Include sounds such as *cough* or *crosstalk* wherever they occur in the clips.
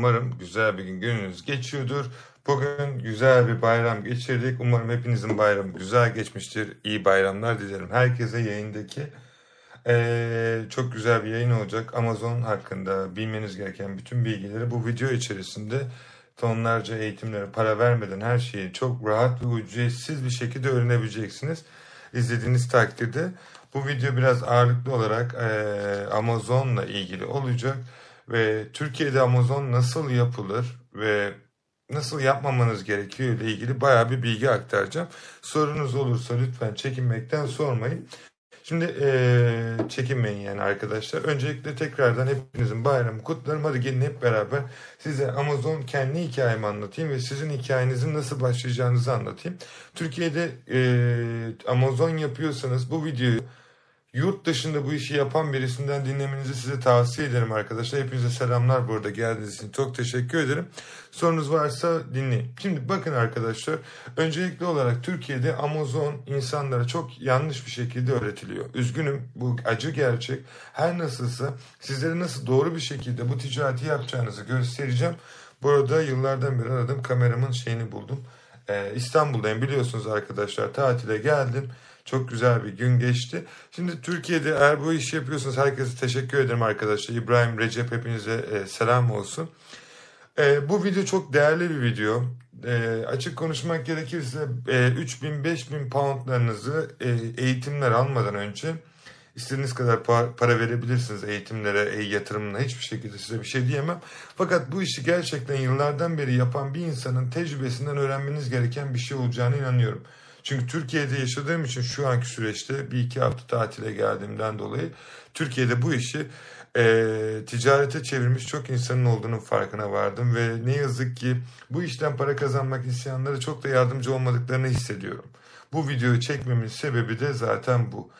Umarım güzel bir gün gününüz geçiyordur. Bugün güzel bir bayram geçirdik. Umarım hepinizin bayramı güzel geçmiştir. İyi bayramlar dilerim. Herkese yayındaki ee, çok güzel bir yayın olacak. Amazon hakkında bilmeniz gereken bütün bilgileri bu video içerisinde tonlarca eğitimlere para vermeden her şeyi çok rahat ve ücretsiz bir şekilde öğrenebileceksiniz. İzlediğiniz takdirde bu video biraz ağırlıklı olarak e, Amazon'la ilgili olacak ve Türkiye'de Amazon nasıl yapılır ve nasıl yapmamanız gerekiyor ile ilgili bayağı bir bilgi aktaracağım. Sorunuz olursa lütfen çekinmekten sormayın. Şimdi ee, çekinmeyin yani arkadaşlar. Öncelikle tekrardan hepinizin bayramı kutlarım. Hadi gelin hep beraber size Amazon kendi hikayemi anlatayım ve sizin hikayenizin nasıl başlayacağınızı anlatayım. Türkiye'de ee, Amazon yapıyorsanız bu videoyu Yurt dışında bu işi yapan birisinden dinlemenizi size tavsiye ederim arkadaşlar. Hepinize selamlar burada geldiğiniz için çok teşekkür ederim. Sorunuz varsa dinleyin. Şimdi bakın arkadaşlar öncelikli olarak Türkiye'de Amazon insanlara çok yanlış bir şekilde öğretiliyor. Üzgünüm bu acı gerçek. Her nasılsa sizlere nasıl doğru bir şekilde bu ticareti yapacağınızı göstereceğim. Burada yıllardan beri aradım kameramın şeyini buldum. Ee, İstanbul'dayım biliyorsunuz arkadaşlar tatile geldim. Çok güzel bir gün geçti. Şimdi Türkiye'de eğer bu işi yapıyorsanız herkese teşekkür ederim arkadaşlar. İbrahim, Recep hepinize e, selam olsun. E, bu video çok değerli bir video. E, açık konuşmak gerekirse e, 3000-5000 poundlarınızı e, eğitimler almadan önce istediğiniz kadar para verebilirsiniz eğitimlere, e, yatırımına hiçbir şekilde size bir şey diyemem. Fakat bu işi gerçekten yıllardan beri yapan bir insanın tecrübesinden öğrenmeniz gereken bir şey olacağını inanıyorum. Çünkü Türkiye'de yaşadığım için şu anki süreçte bir iki hafta tatile geldiğimden dolayı Türkiye'de bu işi e, ticarete çevirmiş çok insanın olduğunun farkına vardım ve ne yazık ki bu işten para kazanmak isteyenlere çok da yardımcı olmadıklarını hissediyorum. Bu videoyu çekmemin sebebi de zaten bu.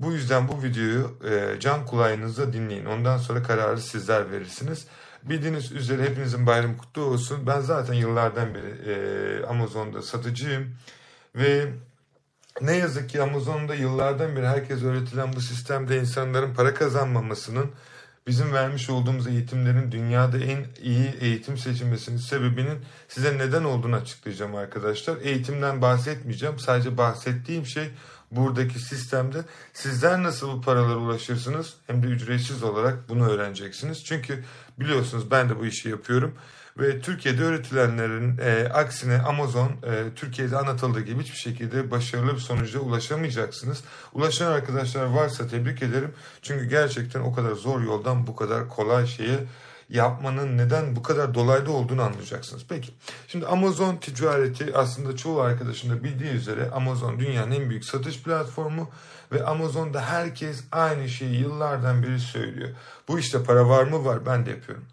Bu yüzden bu videoyu e, can kulağınızda dinleyin. Ondan sonra kararı sizler verirsiniz. Bildiğiniz üzere hepinizin bayramı kutlu olsun. Ben zaten yıllardan beri e, Amazon'da satıcıyım. Ve ne yazık ki Amazon'da yıllardan beri herkes öğretilen bu sistemde insanların para kazanmamasının bizim vermiş olduğumuz eğitimlerin dünyada en iyi eğitim seçilmesinin sebebinin size neden olduğunu açıklayacağım arkadaşlar. Eğitimden bahsetmeyeceğim. Sadece bahsettiğim şey buradaki sistemde sizler nasıl bu paralara ulaşırsınız hem de ücretsiz olarak bunu öğreneceksiniz. Çünkü biliyorsunuz ben de bu işi yapıyorum. Ve Türkiye'de öğretilenlerin e, aksine Amazon e, Türkiye'de anlatıldığı gibi hiçbir şekilde başarılı bir sonuca ulaşamayacaksınız. Ulaşan arkadaşlar varsa tebrik ederim. Çünkü gerçekten o kadar zor yoldan bu kadar kolay şeye yapmanın neden bu kadar dolaylı olduğunu anlayacaksınız. Peki şimdi Amazon ticareti aslında çoğu arkadaşın da bildiği üzere Amazon dünyanın en büyük satış platformu ve Amazon'da herkes aynı şeyi yıllardan beri söylüyor. Bu işte para var mı var ben de yapıyorum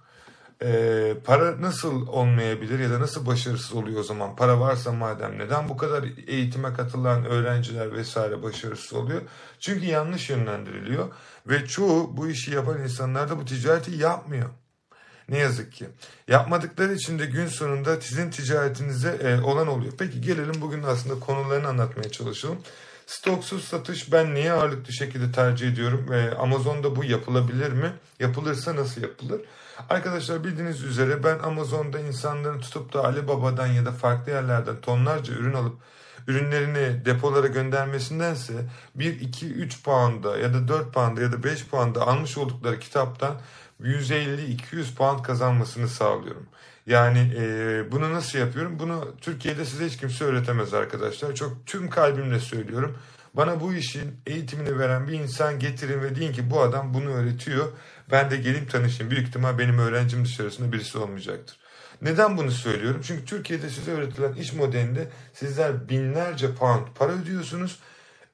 e, para nasıl olmayabilir ya da nasıl başarısız oluyor o zaman? Para varsa madem neden bu kadar eğitime katılan öğrenciler vesaire başarısız oluyor? Çünkü yanlış yönlendiriliyor ve çoğu bu işi yapan insanlar da bu ticareti yapmıyor. Ne yazık ki. Yapmadıkları için de gün sonunda sizin ticaretinize e, olan oluyor. Peki gelelim bugün aslında konularını anlatmaya çalışalım. Stoksuz satış ben niye ağırlıklı şekilde tercih ediyorum? E, Amazon'da bu yapılabilir mi? Yapılırsa nasıl yapılır? Arkadaşlar bildiğiniz üzere ben Amazon'da insanların tutup da Alibaba'dan ya da farklı yerlerden tonlarca ürün alıp ürünlerini depolara göndermesindense 1, 2, 3 puanda ya da 4 puanda ya da 5 puanda almış oldukları kitaptan 150-200 puan kazanmasını sağlıyorum. Yani e, bunu nasıl yapıyorum? Bunu Türkiye'de size hiç kimse öğretemez arkadaşlar. Çok tüm kalbimle söylüyorum. Bana bu işin eğitimini veren bir insan getirin ve deyin ki bu adam bunu öğretiyor. Ben de gelip tanışayım. Büyük ihtimal benim öğrencim dışarısında birisi olmayacaktır. Neden bunu söylüyorum? Çünkü Türkiye'de size öğretilen iş modelinde sizler binlerce pound para ödüyorsunuz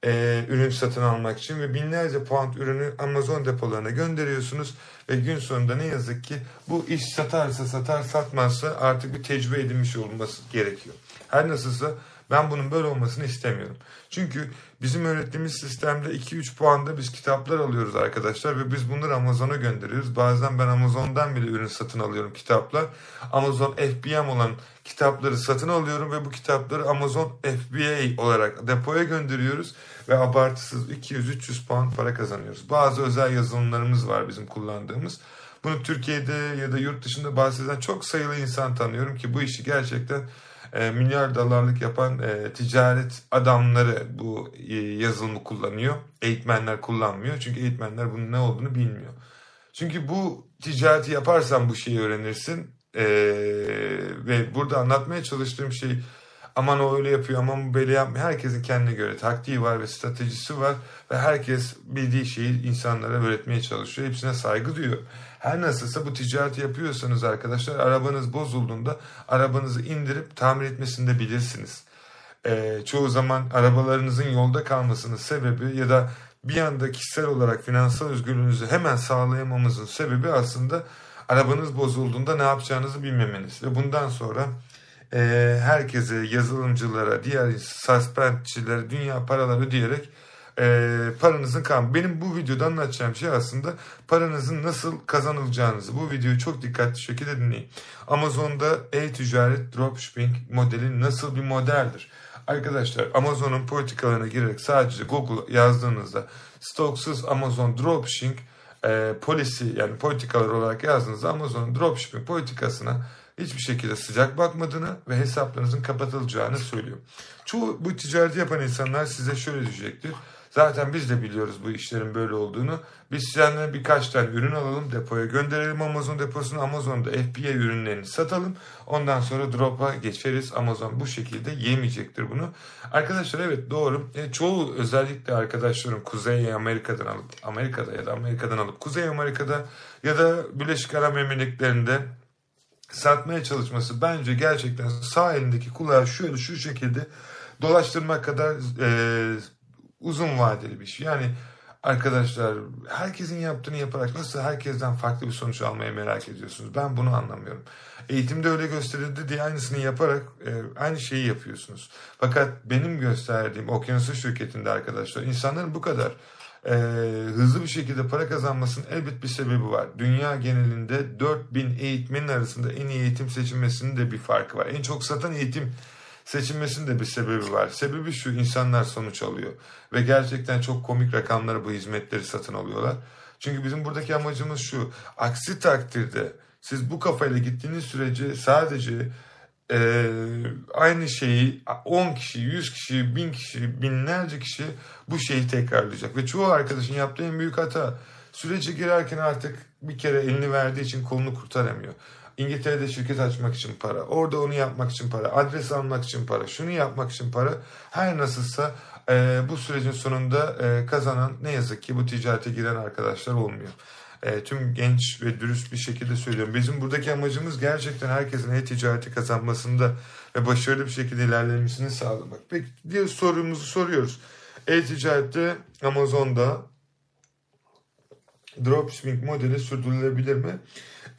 e, ürün satın almak için ve binlerce pound ürünü Amazon depolarına gönderiyorsunuz ve gün sonunda ne yazık ki bu iş satarsa satar satmazsa artık bir tecrübe edinmiş olması gerekiyor. Her nasılsa ben bunun böyle olmasını istemiyorum. Çünkü bizim öğrettiğimiz sistemde 2-3 puanda biz kitaplar alıyoruz arkadaşlar ve biz bunları Amazon'a gönderiyoruz. Bazen ben Amazon'dan bile ürün satın alıyorum kitaplar. Amazon FBM olan kitapları satın alıyorum ve bu kitapları Amazon FBA olarak depoya gönderiyoruz ve abartısız 200-300 pound para kazanıyoruz. Bazı özel yazılımlarımız var bizim kullandığımız. Bunu Türkiye'de ya da yurt dışında bahseden çok sayılı insan tanıyorum ki bu işi gerçekten e, milyar dolarlık yapan e, ticaret adamları bu e, yazılımı kullanıyor. Eğitmenler kullanmıyor. Çünkü eğitmenler bunun ne olduğunu bilmiyor. Çünkü bu ticareti yaparsan bu şeyi öğrenirsin. E, ve burada anlatmaya çalıştığım şey aman o öyle yapıyor aman bu böyle yapmıyor. Herkesin kendine göre taktiği var ve stratejisi var. Ve herkes bildiği şeyi insanlara öğretmeye çalışıyor. Hepsine saygı duyuyor. Her nasılsa bu ticareti yapıyorsanız arkadaşlar arabanız bozulduğunda arabanızı indirip tamir etmesini de bilirsiniz. Ee, çoğu zaman arabalarınızın yolda kalmasının sebebi ya da bir anda kişisel olarak finansal özgürlüğünüzü hemen sağlayamamızın sebebi aslında arabanız bozulduğunda ne yapacağınızı bilmemeniz. Ve bundan sonra e, herkese, yazılımcılara, diğer suspendçilere dünya paraları ödeyerek e, paranızın kan. Benim bu videoda anlatacağım şey aslında paranızın nasıl kazanılacağınızı. Bu videoyu çok dikkatli şekilde dinleyin. Amazon'da e-ticaret dropshipping modeli nasıl bir modeldir? Arkadaşlar Amazon'un politikalarına girerek sadece Google yazdığınızda stoksuz Amazon dropshipping e, policy yani politikalar olarak yazdığınızda Amazon'un dropshipping politikasına hiçbir şekilde sıcak bakmadığını ve hesaplarınızın kapatılacağını söylüyor. Çoğu bu ticareti yapan insanlar size şöyle diyecektir. Zaten biz de biliyoruz bu işlerin böyle olduğunu. Biz senden birkaç tane ürün alalım depoya gönderelim Amazon deposuna. Amazon'da FBA ürünlerini satalım. Ondan sonra drop'a geçeriz. Amazon bu şekilde yemeyecektir bunu. Arkadaşlar evet doğru. E, çoğu özellikle arkadaşlarım Kuzey Amerika'dan alıp Amerika'da ya da Amerika'dan alıp Kuzey Amerika'da ya da Birleşik Arap Emirlikleri'nde satmaya çalışması bence gerçekten sağ elindeki kulağı şöyle şu şekilde dolaştırmak kadar e, uzun vadeli bir şey. Yani arkadaşlar herkesin yaptığını yaparak nasıl herkesten farklı bir sonuç almayı merak ediyorsunuz? Ben bunu anlamıyorum. Eğitimde öyle gösterildi diye aynısını yaparak e, aynı şeyi yapıyorsunuz. Fakat benim gösterdiğim okyanusu şirketinde arkadaşlar insanların bu kadar e, hızlı bir şekilde para kazanmasının elbet bir sebebi var. Dünya genelinde 4000 eğitmenin arasında en iyi eğitim seçilmesinin de bir farkı var. En çok satan eğitim seçilmesinin de bir sebebi var. Sebebi şu insanlar sonuç alıyor ve gerçekten çok komik rakamlara bu hizmetleri satın alıyorlar. Çünkü bizim buradaki amacımız şu. Aksi takdirde siz bu kafayla gittiğiniz sürece sadece e, aynı şeyi 10 kişi, 100 kişi, 1000 kişi, binlerce kişi bu şeyi tekrarlayacak. Ve çoğu arkadaşın yaptığı en büyük hata sürece girerken artık bir kere elini verdiği için kolunu kurtaramıyor. İngiltere'de şirket açmak için para, orada onu yapmak için para, adres almak için para, şunu yapmak için para. Her nasılsa e, bu sürecin sonunda e, kazanan ne yazık ki bu ticarete giren arkadaşlar olmuyor. E, tüm genç ve dürüst bir şekilde söylüyorum. Bizim buradaki amacımız gerçekten herkesin e-ticareti kazanmasında ve başarılı bir şekilde ilerlemesini sağlamak. Peki diğer sorumuzu soruyoruz. E-ticarette Amazon'da dropshipping modeli sürdürülebilir mi?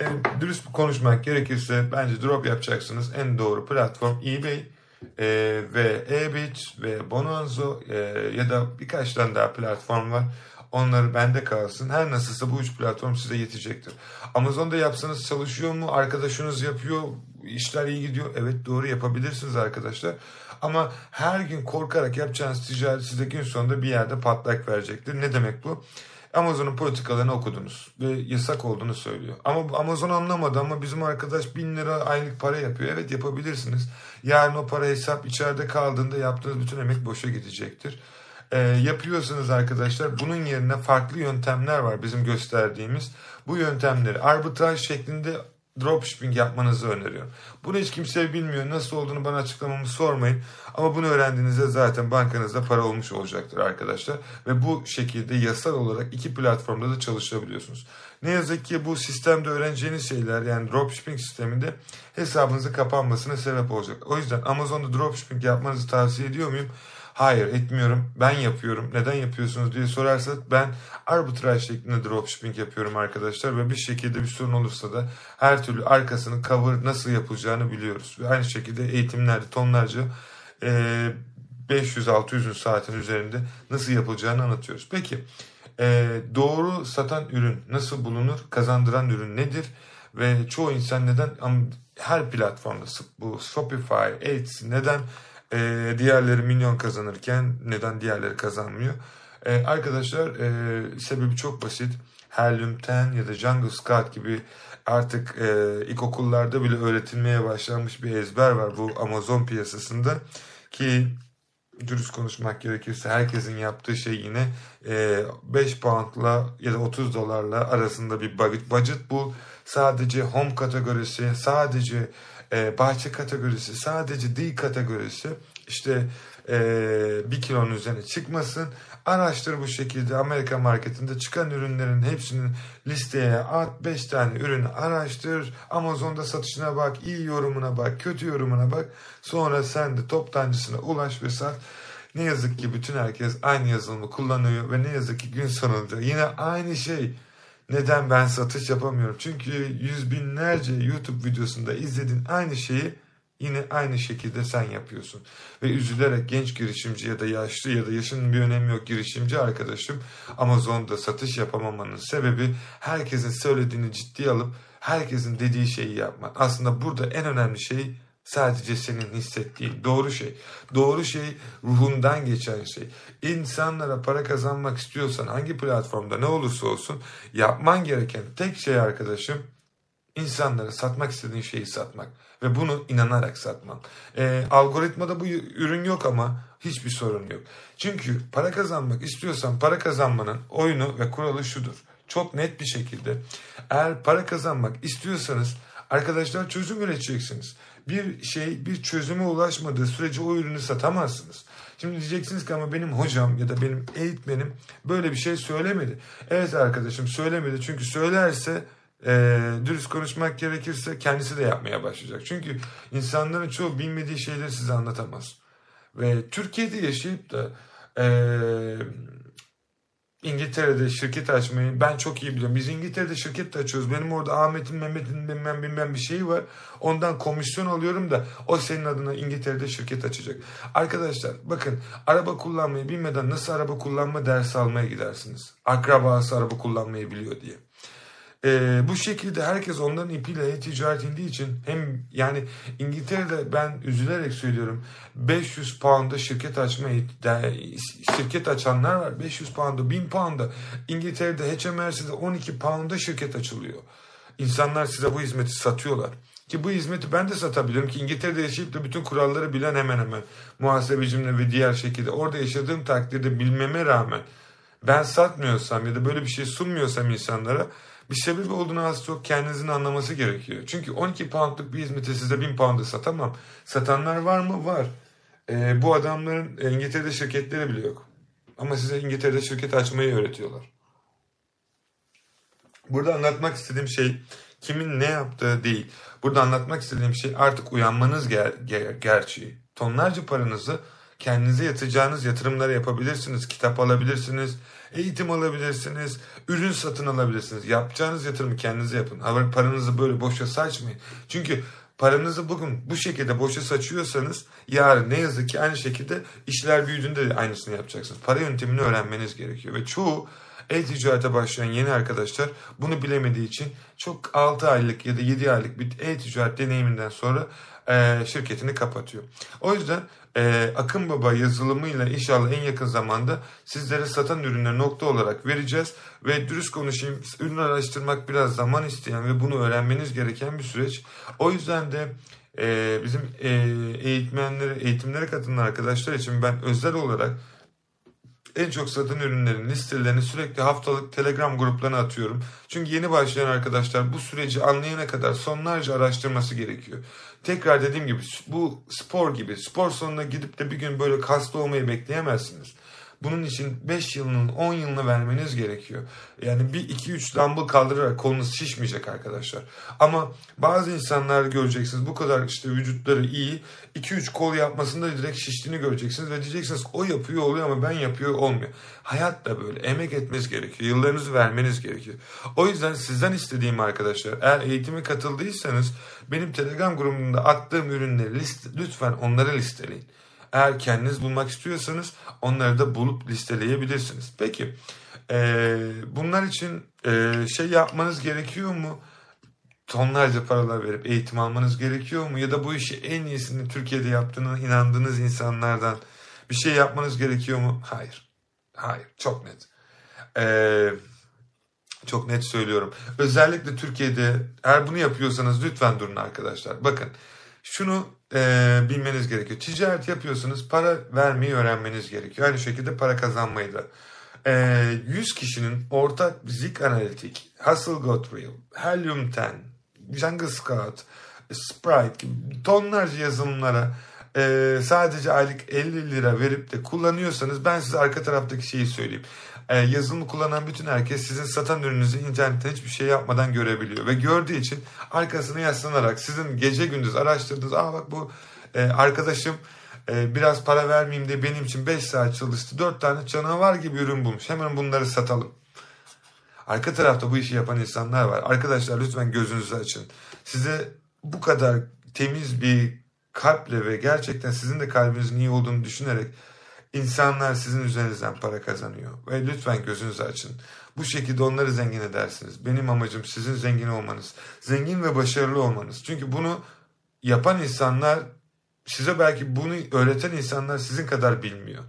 E, dürüst konuşmak gerekirse bence drop yapacaksınız. En doğru platform eBay e, ve Ebit ve Bonanzo e, ya da birkaç tane daha platform var. Onları bende kalsın. Her nasılsa bu üç platform size yetecektir. Amazon'da yapsanız çalışıyor mu? Arkadaşınız yapıyor. işler iyi gidiyor. Evet doğru yapabilirsiniz arkadaşlar. Ama her gün korkarak yapacağınız ticaret size gün sonunda bir yerde patlak verecektir. Ne demek bu? Amazon'un politikalarını okudunuz ve yasak olduğunu söylüyor. Ama Amazon anlamadı ama bizim arkadaş bin lira aylık para yapıyor. Evet yapabilirsiniz. Yarın o para hesap içeride kaldığında yaptığınız bütün emek boşa gidecektir. Ee, yapıyorsanız arkadaşlar bunun yerine farklı yöntemler var bizim gösterdiğimiz. Bu yöntemleri arbitraj şeklinde dropshipping yapmanızı öneriyorum. Bunu hiç kimse bilmiyor. Nasıl olduğunu bana açıklamamı sormayın. Ama bunu öğrendiğinizde zaten bankanızda para olmuş olacaktır arkadaşlar. Ve bu şekilde yasal olarak iki platformda da çalışabiliyorsunuz. Ne yazık ki bu sistemde öğreneceğiniz şeyler yani dropshipping sisteminde hesabınızı kapanmasına sebep olacak. O yüzden Amazon'da dropshipping yapmanızı tavsiye ediyor muyum? Hayır etmiyorum. Ben yapıyorum. Neden yapıyorsunuz diye sorarsa ben arbitraj şeklinde dropshipping yapıyorum arkadaşlar ve bir şekilde bir sorun olursa da her türlü arkasının cover nasıl yapılacağını biliyoruz. Ve aynı şekilde eğitimlerde tonlarca e, 500-600'ün saatin üzerinde nasıl yapılacağını anlatıyoruz. Peki e, doğru satan ürün nasıl bulunur? Kazandıran ürün nedir? Ve çoğu insan neden her platformda bu Shopify, Etsy neden e, diğerleri milyon kazanırken neden diğerleri kazanmıyor? E, arkadaşlar e, sebebi çok basit. Heirloom 10 ya da Jungle Scout gibi artık e, ilkokullarda bile öğretilmeye başlanmış bir ezber var bu Amazon piyasasında ki dürüst konuşmak gerekirse herkesin yaptığı şey yine e, 5 poundla ya da 30 dolarla arasında bir budget bu. Sadece home kategorisi, sadece e, bahçe kategorisi, sadece D kategorisi işte e, bir kilonun üzerine çıkmasın. Araştır bu şekilde Amerika marketinde çıkan ürünlerin hepsinin listeye at 5 tane ürünü araştır. Amazon'da satışına bak, iyi yorumuna bak, kötü yorumuna bak. Sonra sen de toptancısına ulaş ve sat. Ne yazık ki bütün herkes aynı yazılımı kullanıyor ve ne yazık ki gün sonunda yine aynı şey. Neden ben satış yapamıyorum? Çünkü yüz binlerce YouTube videosunda izlediğin aynı şeyi Yine aynı şekilde sen yapıyorsun. Ve üzülerek genç girişimci ya da yaşlı ya da yaşının bir önemi yok girişimci arkadaşım Amazon'da satış yapamamanın sebebi herkesin söylediğini ciddiye alıp herkesin dediği şeyi yapmak. Aslında burada en önemli şey sadece senin hissettiğin doğru şey. Doğru şey ruhundan geçen şey. İnsanlara para kazanmak istiyorsan hangi platformda ne olursa olsun yapman gereken tek şey arkadaşım insanlara satmak istediğin şeyi satmak ve bunu inanarak satman. E, algoritmada bu ürün yok ama hiçbir sorun yok. Çünkü para kazanmak istiyorsan para kazanmanın oyunu ve kuralı şudur. Çok net bir şekilde eğer para kazanmak istiyorsanız arkadaşlar çözüm üreteceksiniz. Bir şey bir çözüme ulaşmadığı sürece o ürünü satamazsınız. Şimdi diyeceksiniz ki ama benim hocam ya da benim eğitmenim böyle bir şey söylemedi. Evet arkadaşım söylemedi çünkü söylerse e, dürüst konuşmak gerekirse kendisi de yapmaya başlayacak. Çünkü insanların çoğu bilmediği şeyleri size anlatamaz. Ve Türkiye'de yaşayıp da e, İngiltere'de şirket açmayı ben çok iyi biliyorum. Biz İngiltere'de şirket de açıyoruz. Benim orada Ahmet'in, Mehmet'in bilmem bilmem bir şeyi var. Ondan komisyon alıyorum da o senin adına İngiltere'de şirket açacak. Arkadaşlar bakın araba kullanmayı bilmeden nasıl araba kullanma dersi almaya gidersiniz? Akrabası araba kullanmayı biliyor diye. E, bu şekilde herkes onların ipiyle e-ticaret indiği için hem yani İngiltere'de ben üzülerek söylüyorum 500 pound'a şirket açma şirket açanlar var. 500 pound'a 1000 pound'a İngiltere'de HMRC'de 12 pound'a şirket açılıyor. İnsanlar size bu hizmeti satıyorlar. Ki bu hizmeti ben de satabilirim ki İngiltere'de yaşayıp da bütün kuralları bilen hemen hemen muhasebecimle ve diğer şekilde orada yaşadığım takdirde bilmeme rağmen ben satmıyorsam ya da böyle bir şey sunmuyorsam insanlara bir sebebi olduğunu az çok kendinizin anlaması gerekiyor. Çünkü 12 poundluk bir hizmeti size 1000 pound'a satamam. Satanlar var mı? Var. E, bu adamların İngiltere'de şirketleri bile yok. Ama size İngiltere'de şirket açmayı öğretiyorlar. Burada anlatmak istediğim şey kimin ne yaptığı değil. Burada anlatmak istediğim şey artık uyanmanız ger- ger- gerçeği. Tonlarca paranızı kendinize yatıracağınız yatırımları yapabilirsiniz. Kitap alabilirsiniz, eğitim alabilirsiniz, ürün satın alabilirsiniz. Yapacağınız yatırımı kendinize yapın. Paranızı böyle boşa saçmayın. Çünkü paranızı bugün bu şekilde boşa saçıyorsanız yarın ne yazık ki aynı şekilde işler büyüdüğünde de aynısını yapacaksınız. Para yöntemini öğrenmeniz gerekiyor ve çoğu e-ticarete başlayan yeni arkadaşlar bunu bilemediği için çok 6 aylık ya da 7 aylık bir e-ticaret deneyiminden sonra e, şirketini kapatıyor. O yüzden e, Akın Baba yazılımıyla inşallah en yakın zamanda sizlere satan ürünleri nokta olarak vereceğiz. Ve dürüst konuşayım ürün araştırmak biraz zaman isteyen ve bunu öğrenmeniz gereken bir süreç. O yüzden de e, bizim e, eğitmenlere, eğitimlere katılan arkadaşlar için ben özel olarak en çok satan ürünlerin listelerini sürekli haftalık Telegram gruplarına atıyorum. Çünkü yeni başlayan arkadaşlar bu süreci anlayana kadar sonlarca araştırması gerekiyor. Tekrar dediğim gibi bu spor gibi. Spor salonuna gidip de bir gün böyle kaslı olmayı bekleyemezsiniz. Bunun için 5 yılının 10 yılını vermeniz gerekiyor. Yani bir 2-3 dumbbell kaldırarak kolunuz şişmeyecek arkadaşlar. Ama bazı insanlar göreceksiniz bu kadar işte vücutları iyi. 2-3 kol yapmasında direkt şiştiğini göreceksiniz ve diyeceksiniz o yapıyor oluyor ama ben yapıyor olmuyor. Hayat da böyle emek etmeniz gerekiyor. Yıllarınızı vermeniz gerekiyor. O yüzden sizden istediğim arkadaşlar eğer eğitime katıldıysanız benim Telegram grubumda attığım ürünleri list, lütfen onları listeleyin. Eğer kendiniz bulmak istiyorsanız onları da bulup listeleyebilirsiniz. Peki e, bunlar için e, şey yapmanız gerekiyor mu? Tonlarca paralar verip eğitim almanız gerekiyor mu? Ya da bu işi en iyisini Türkiye'de yaptığına inandığınız insanlardan bir şey yapmanız gerekiyor mu? Hayır. Hayır. Çok net. Eee Çok net söylüyorum. Özellikle Türkiye'de eğer bunu yapıyorsanız lütfen durun arkadaşlar. Bakın şunu e, bilmeniz gerekiyor. Ticaret yapıyorsunuz para vermeyi öğrenmeniz gerekiyor. Aynı şekilde para kazanmayı da. E, 100 kişinin ortak Zik Analitik, Hasselgot Real, Helium 10, Jungle Scout, Sprite gibi tonlarca yazılımlara e, sadece aylık 50 lira verip de kullanıyorsanız ben size arka taraftaki şeyi söyleyeyim. E, yazılımı kullanan bütün herkes sizin satan ürününüzü internetten hiçbir şey yapmadan görebiliyor. Ve gördüğü için arkasını yaslanarak sizin gece gündüz araştırdığınız aa bak bu e, arkadaşım e, biraz para vermeyeyim diye benim için 5 saat çalıştı. 4 tane canavar gibi ürün bulmuş. Hemen bunları satalım. Arka tarafta bu işi yapan insanlar var. Arkadaşlar lütfen gözünüzü açın. Size bu kadar temiz bir kalple ve gerçekten sizin de kalbinizin iyi olduğunu düşünerek insanlar sizin üzerinizden para kazanıyor. Ve lütfen gözünüzü açın. Bu şekilde onları zengin edersiniz. Benim amacım sizin zengin olmanız. Zengin ve başarılı olmanız. Çünkü bunu yapan insanlar size belki bunu öğreten insanlar sizin kadar bilmiyor.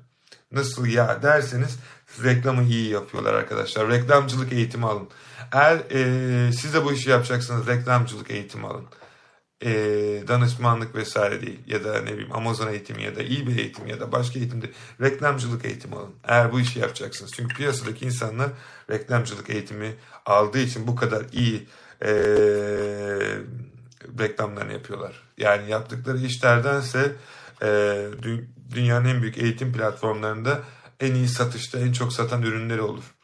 Nasıl ya derseniz reklamı iyi yapıyorlar arkadaşlar. Reklamcılık eğitimi alın. Eğer e, siz de bu işi yapacaksınız reklamcılık eğitimi alın e, danışmanlık vesaire değil ya da ne bileyim Amazon eğitimi ya da eBay eğitimi ya da başka eğitimde reklamcılık eğitimi alın. Eğer bu işi yapacaksınız. Çünkü piyasadaki insanlar reklamcılık eğitimi aldığı için bu kadar iyi e, reklamlarını yapıyorlar. Yani yaptıkları işlerdense e, dünyanın en büyük eğitim platformlarında en iyi satışta en çok satan ürünleri olur.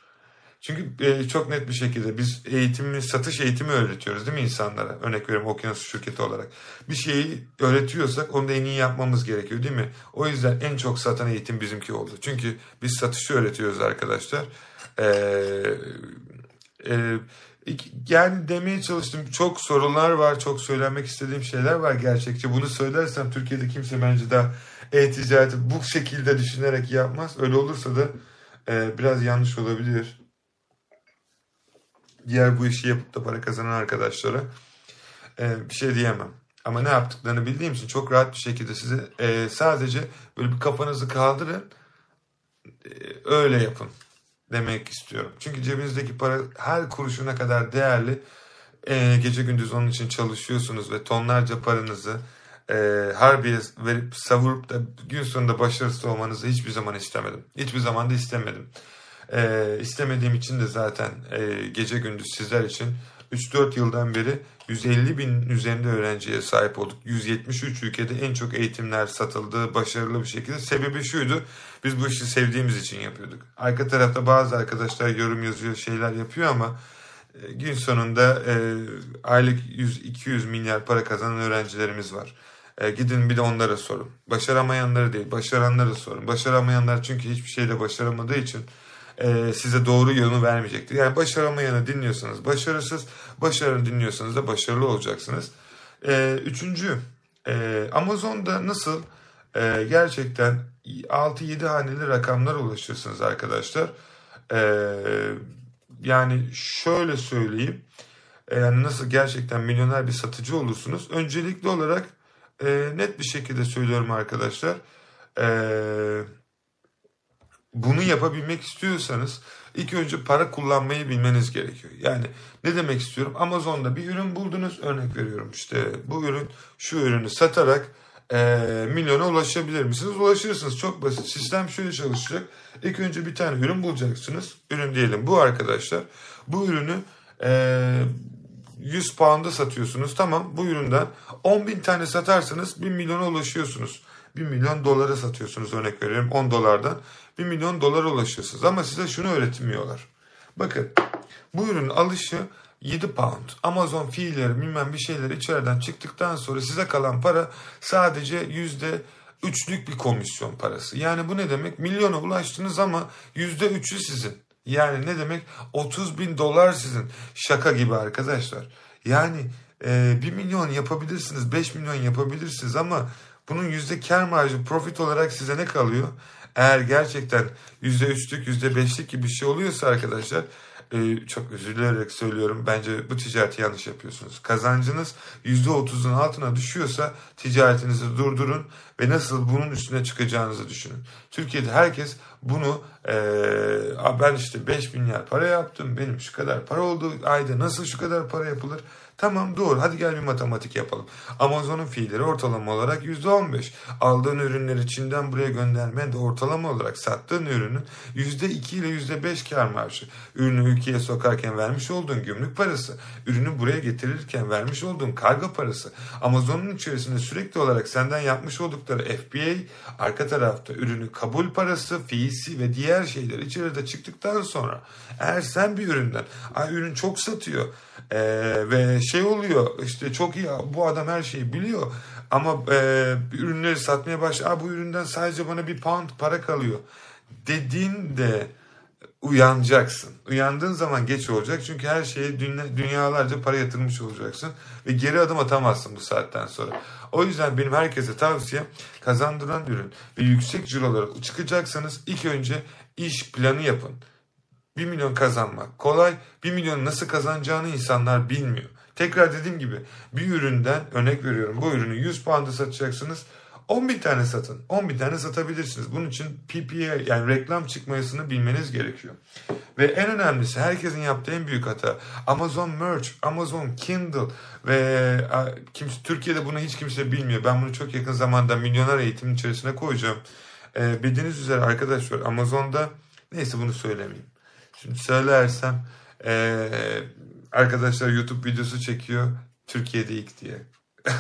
Çünkü e, çok net bir şekilde biz eğitimi, satış eğitimi öğretiyoruz değil mi insanlara? Örnek veriyorum okyanus şirketi olarak. Bir şeyi öğretiyorsak onu da en iyi yapmamız gerekiyor değil mi? O yüzden en çok satan eğitim bizimki oldu. Çünkü biz satışı öğretiyoruz arkadaşlar. Ee, e, yani demeye çalıştım. Çok sorular var, çok söylemek istediğim şeyler var gerçekçi. Bunu söylersem Türkiye'de kimse bence daha e-ticareti bu şekilde düşünerek yapmaz. Öyle olursa da e, biraz yanlış olabilir diğer bu işi yapıp da para kazanan arkadaşlara e, bir şey diyemem. Ama ne yaptıklarını bildiğim için çok rahat bir şekilde size e, sadece böyle bir kafanızı kaldırın e, öyle yapın demek istiyorum. Çünkü cebinizdeki para her kuruşuna kadar değerli. E, gece gündüz onun için çalışıyorsunuz ve tonlarca paranızı e, harbiye verip savurup da gün sonunda başarısız olmanızı hiçbir zaman istemedim. Hiçbir zaman da istemedim. E, istemediğim için de zaten e, gece gündüz sizler için 3-4 yıldan beri 150 bin üzerinde öğrenciye sahip olduk. 173 ülkede en çok eğitimler satıldı başarılı bir şekilde. Sebebi şuydu biz bu işi sevdiğimiz için yapıyorduk. Arka tarafta bazı arkadaşlar yorum yazıyor şeyler yapıyor ama e, gün sonunda e, aylık 100-200 milyar para kazanan öğrencilerimiz var. E, gidin bir de onlara sorun. Başaramayanları değil başaranları sorun. Başaramayanlar çünkü hiçbir şeyle başaramadığı için e, size doğru yolu vermeyecektir. Yani başaramayanı dinliyorsanız başarısız, başarını dinliyorsanız da başarılı olacaksınız. E, üçüncü, e, Amazon'da nasıl e, gerçekten 6-7 haneli rakamlar ulaşırsınız arkadaşlar. E, yani şöyle söyleyeyim, e, yani nasıl gerçekten milyoner bir satıcı olursunuz. Öncelikli olarak e, net bir şekilde söylüyorum arkadaşlar. Eee bunu yapabilmek istiyorsanız ilk önce para kullanmayı bilmeniz gerekiyor. Yani ne demek istiyorum? Amazon'da bir ürün buldunuz örnek veriyorum işte bu ürün şu ürünü satarak e, milyona ulaşabilir misiniz? Ulaşırsınız çok basit. Sistem şöyle çalışacak. İlk önce bir tane ürün bulacaksınız. Ürün diyelim bu arkadaşlar. Bu ürünü e, 100 pound'a satıyorsunuz. Tamam bu üründen 10 bin tane satarsanız 1 milyona ulaşıyorsunuz. 1 milyon dolara satıyorsunuz örnek veriyorum 10 dolardan 1 milyon dolara ulaşıyorsunuz. Ama size şunu öğretmiyorlar. Bakın bu ürünün alışı 7 pound. Amazon fiilleri bilmem bir şeyler içeriden çıktıktan sonra size kalan para sadece yüzde üçlük bir komisyon parası. Yani bu ne demek? Milyona ulaştınız ama yüzde üçü sizin. Yani ne demek? 30 bin dolar sizin. Şaka gibi arkadaşlar. Yani e, 1 milyon yapabilirsiniz, 5 milyon yapabilirsiniz ama bunun yüzde kar marjı profit olarak size ne kalıyor? Eğer gerçekten yüzde üçlük, yüzde beşlik gibi bir şey oluyorsa arkadaşlar e, çok özür dileyerek söylüyorum. Bence bu ticareti yanlış yapıyorsunuz. Kazancınız %30'un altına düşüyorsa ticaretinizi durdurun ve nasıl bunun üstüne çıkacağınızı düşünün. Türkiye'de herkes bunu e, ben işte 5 milyar para yaptım benim şu kadar para oldu ayda nasıl şu kadar para yapılır Tamam doğru hadi gel bir matematik yapalım. Amazon'un fiilleri ortalama olarak %15. Aldığın ürünleri Çin'den buraya göndermen de ortalama olarak sattığın ürünün %2 ile %5 kar marjı. Ürünü ülkeye sokarken vermiş olduğun gümrük parası. Ürünü buraya getirirken vermiş olduğun kargo parası. Amazon'un içerisinde sürekli olarak senden yapmış oldukları FBA arka tarafta ürünü kabul parası, fiisi ve diğer şeyler içeride çıktıktan sonra eğer sen bir üründen ay ürün çok satıyor ee, ve şey oluyor işte çok iyi bu adam her şeyi biliyor ama e, ürünleri satmaya başlıyor. bu üründen sadece bana bir pound para kalıyor dediğinde uyanacaksın. Uyandığın zaman geç olacak çünkü her şeye dünya, dünyalarca para yatırmış olacaksın ve geri adım atamazsın bu saatten sonra. O yüzden benim herkese tavsiyem kazandıran ürün ve yüksek cirolara çıkacaksanız ilk önce iş planı yapın. 1 milyon kazanmak kolay. 1 milyon nasıl kazanacağını insanlar bilmiyor. Tekrar dediğim gibi bir üründen örnek veriyorum. Bu ürünü 100 pound'a satacaksınız. 10 bin tane satın. 10 bin tane satabilirsiniz. Bunun için PPA yani reklam çıkmasını bilmeniz gerekiyor. Ve en önemlisi herkesin yaptığı en büyük hata Amazon Merch, Amazon Kindle ve kimse, Türkiye'de bunu hiç kimse bilmiyor. Ben bunu çok yakın zamanda milyoner eğitimin içerisine koyacağım. E, bildiğiniz üzere arkadaşlar Amazon'da neyse bunu söylemeyeyim. Şimdi söylersem e, arkadaşlar YouTube videosu çekiyor Türkiye'de ilk diye. *laughs*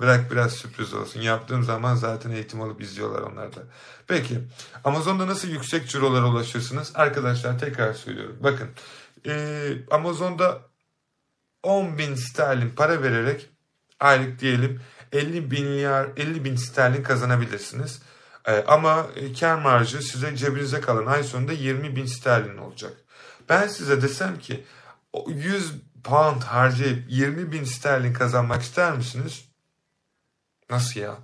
Bırak biraz sürpriz olsun. Yaptığım zaman zaten eğitim alıp izliyorlar onlar da. Peki Amazon'da nasıl yüksek cirolara ulaşırsınız? Arkadaşlar tekrar söylüyorum. Bakın e, Amazon'da 10 bin sterlin para vererek aylık diyelim 50 milyar 50 bin sterlin kazanabilirsiniz. E, ama kar marjı size cebinize kalan ay sonunda 20 bin sterlin olacak. Ben size desem ki 100 pound harcayıp 20 bin sterlin kazanmak ister misiniz? Nasıl ya?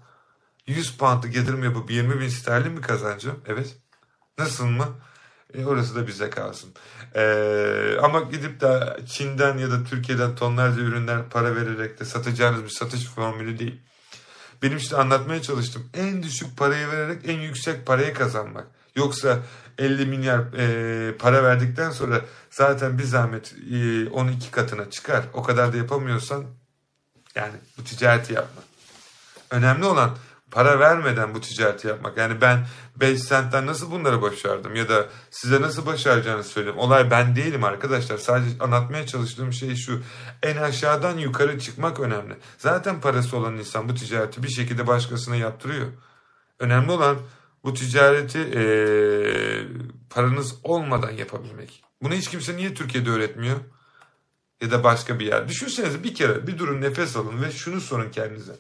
100 pound'lık yatırım yapıp 20 bin sterlin mi kazanacağım? Evet. Nasıl mı? E, orası da bize kalsın. E, ama gidip de Çin'den ya da Türkiye'den tonlarca ürünler para vererek de satacağınız bir satış formülü değil. Benim işte anlatmaya çalıştım. En düşük parayı vererek en yüksek parayı kazanmak. Yoksa 50 milyar e, para verdikten sonra zaten bir zahmet e, 12 katına çıkar. O kadar da yapamıyorsan yani bu ticareti yapma. Önemli olan para vermeden bu ticareti yapmak. Yani ben 5 sentten nasıl bunları başardım ya da size nasıl başaracağını söyleyeyim. Olay ben değilim arkadaşlar. Sadece anlatmaya çalıştığım şey şu. En aşağıdan yukarı çıkmak önemli. Zaten parası olan insan bu ticareti bir şekilde başkasına yaptırıyor. Önemli olan bu ticareti e, paranız olmadan yapabilmek. Bunu hiç kimse niye Türkiye'de öğretmiyor? Ya da başka bir yer. Düşünsenize bir kere bir durun nefes alın ve şunu sorun kendinize.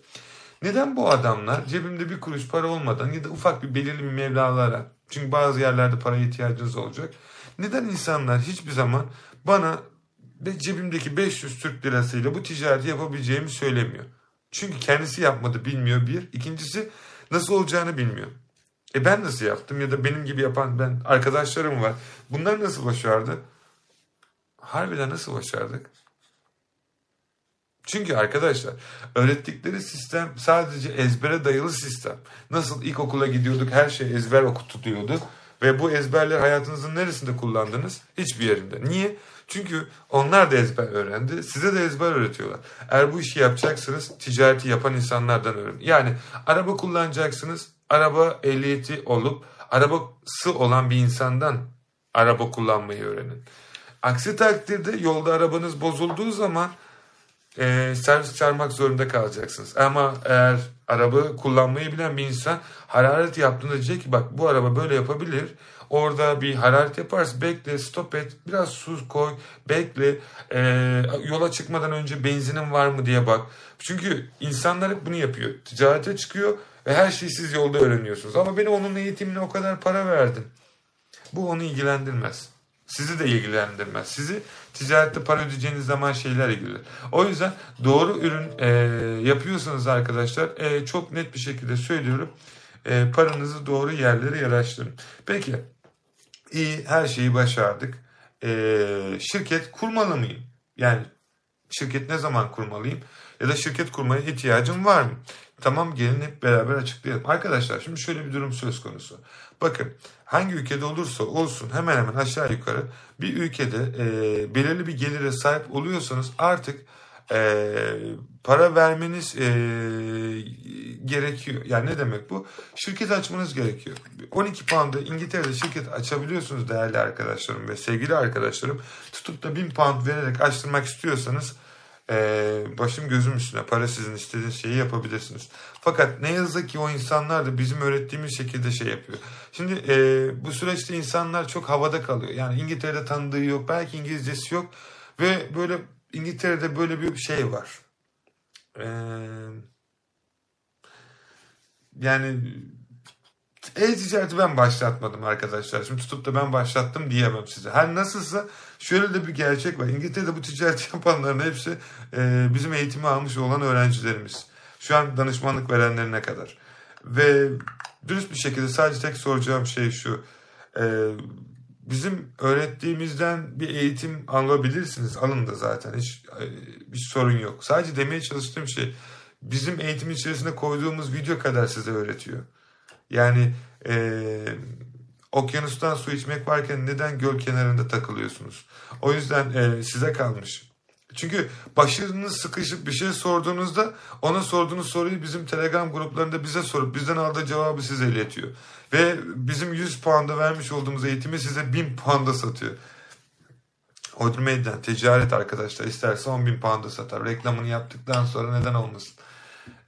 Neden bu adamlar cebimde bir kuruş para olmadan ya da ufak bir belirli bir mevlalara çünkü bazı yerlerde paraya ihtiyacınız olacak. Neden insanlar hiçbir zaman bana de cebimdeki 500 Türk lirasıyla bu ticareti yapabileceğimi söylemiyor. Çünkü kendisi yapmadı bilmiyor bir. İkincisi nasıl olacağını bilmiyor. E ben nasıl yaptım ya da benim gibi yapan ben arkadaşlarım var. Bunlar nasıl başardı? Harbiden nasıl başardık? Çünkü arkadaşlar öğrettikleri sistem sadece ezbere dayalı sistem. Nasıl ilkokula gidiyorduk her şey ezber okutuluyordu ve bu ezberler hayatınızın neresinde kullandınız? Hiçbir yerinde. Niye? Çünkü onlar da ezber öğrendi. Size de ezber öğretiyorlar. Eğer bu işi yapacaksınız ticareti yapan insanlardan öğrenin. Yani araba kullanacaksınız. Araba ehliyeti olup arabası olan bir insandan araba kullanmayı öğrenin. Aksi takdirde yolda arabanız bozulduğu zaman e, servis çağırmak zorunda kalacaksınız. Ama eğer araba kullanmayı bilen bir insan hararet yaptığında diyecek ki bak bu araba böyle yapabilir. Orada bir hararet yaparsın bekle stop et biraz su koy bekle e, yola çıkmadan önce benzinin var mı diye bak. Çünkü insanlar hep bunu yapıyor. Ticarete çıkıyor ve her şeyi siz yolda öğreniyorsunuz. Ama beni onun eğitimine o kadar para verdim. Bu onu ilgilendirmez. Sizi de ilgilendirmez. Sizi ticarette para ödeyeceğiniz zaman şeyler ilgilendirir. O yüzden doğru ürün e, yapıyorsanız arkadaşlar e, çok net bir şekilde söylüyorum. E, paranızı doğru yerlere yaraştırın. Peki iyi her şeyi başardık. e, şirket kurmalı mıyım? Yani şirket ne zaman kurmalıyım? Ya da şirket kurmaya ihtiyacım var mı? Tamam gelin hep beraber açıklayalım. Arkadaşlar şimdi şöyle bir durum söz konusu. Bakın hangi ülkede olursa olsun hemen hemen aşağı yukarı bir ülkede e, belirli bir gelire sahip oluyorsanız artık e, para vermeniz e, gerekiyor. Yani ne demek bu? Şirket açmanız gerekiyor. 12 pound'a İngiltere'de şirket açabiliyorsunuz değerli arkadaşlarım ve sevgili arkadaşlarım. Tutup da 1000 pound vererek açtırmak istiyorsanız ee, başım gözüm üstüne para sizin istediğiniz şeyi yapabilirsiniz. Fakat ne yazık ki o insanlar da bizim öğrettiğimiz şekilde şey yapıyor. Şimdi e, bu süreçte insanlar çok havada kalıyor. Yani İngiltere'de tanıdığı yok, belki İngilizcesi yok ve böyle İngiltere'de böyle bir şey var. Ee, yani e-ticareti ben başlatmadım arkadaşlar. Şimdi tutup da ben başlattım diyemem size. Her nasılsa şöyle de bir gerçek var. İngiltere'de bu ticareti *laughs* yapanların hepsi e, bizim eğitimi almış olan öğrencilerimiz. Şu an danışmanlık verenlerine kadar. Ve dürüst bir şekilde sadece tek soracağım şey şu. E, bizim öğrettiğimizden bir eğitim alabilirsiniz. Alın da zaten hiç e, bir sorun yok. Sadece demeye çalıştığım şey bizim eğitim içerisinde koyduğumuz video kadar size öğretiyor. Yani e, okyanustan su içmek varken neden göl kenarında takılıyorsunuz? O yüzden e, size kalmış. Çünkü başınız sıkışıp bir şey sorduğunuzda ona sorduğunuz soruyu bizim Telegram gruplarında bize sorup bizden aldığı cevabı size iletiyor. Ve bizim 100 puanda vermiş olduğumuz eğitimi size 1000 puanda satıyor. Hodri meydan ticaret arkadaşlar isterse 10 bin pound'a satar. Reklamını yaptıktan sonra neden olmasın?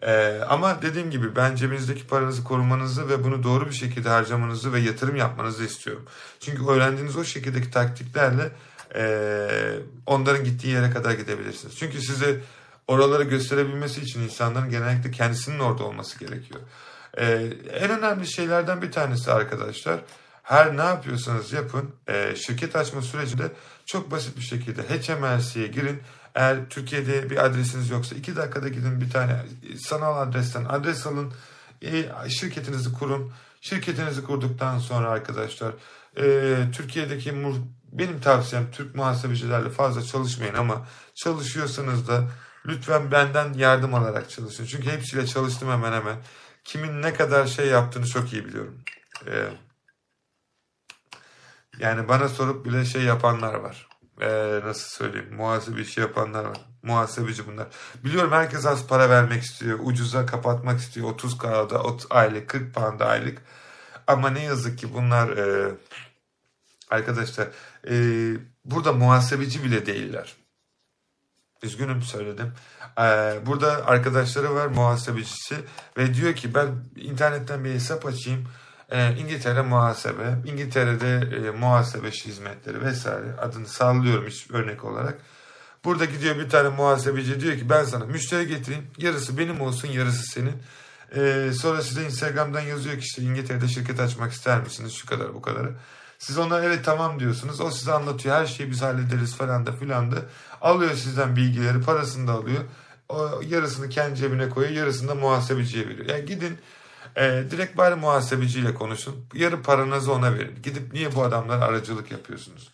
Ee, ama dediğim gibi ben cebinizdeki paranızı korumanızı ve bunu doğru bir şekilde harcamanızı ve yatırım yapmanızı istiyorum. Çünkü öğrendiğiniz o şekildeki taktiklerle e, onların gittiği yere kadar gidebilirsiniz. Çünkü size oraları gösterebilmesi için insanların genellikle kendisinin orada olması gerekiyor. Ee, en önemli şeylerden bir tanesi arkadaşlar her ne yapıyorsanız yapın e, şirket açma sürecinde çok basit bir şekilde HMRC'ye girin eğer Türkiye'de bir adresiniz yoksa iki dakikada gidin bir tane sanal adresten adres alın. E, şirketinizi kurun. Şirketinizi kurduktan sonra arkadaşlar e, Türkiye'deki benim tavsiyem Türk muhasebecilerle fazla çalışmayın ama çalışıyorsanız da lütfen benden yardım alarak çalışın. Çünkü hepsiyle çalıştım hemen hemen. Kimin ne kadar şey yaptığını çok iyi biliyorum. Ee, yani bana sorup bile şey yapanlar var e, nasıl söyleyeyim muhasebe işi yapanlar var. Muhasebeci bunlar. Biliyorum herkes az para vermek istiyor. Ucuza kapatmak istiyor. 30 kağıda 30 aylık 40 pound aylık. Ama ne yazık ki bunlar e, arkadaşlar e, burada muhasebeci bile değiller. Üzgünüm söyledim. Ee, burada arkadaşları var muhasebecisi ve diyor ki ben internetten bir hesap açayım e, İngiltere muhasebe, İngiltere'de e, muhasebe hizmetleri vesaire adını sallıyorum hiç örnek olarak. Burada gidiyor bir tane muhasebeci diyor ki ben sana müşteri getireyim yarısı benim olsun yarısı senin. E, sonra size Instagram'dan yazıyor ki işte İngiltere'de şirket açmak ister misiniz şu kadar bu kadarı. Siz ona evet tamam diyorsunuz. O size anlatıyor her şeyi biz hallederiz falan da filan da. Alıyor sizden bilgileri parasını da alıyor. O yarısını kendi cebine koyuyor yarısını da muhasebeciye veriyor. Yani gidin e, direkt bari muhasebeciyle konuşun. Yarı paranızı ona verin. Gidip niye bu adamlar aracılık yapıyorsunuz?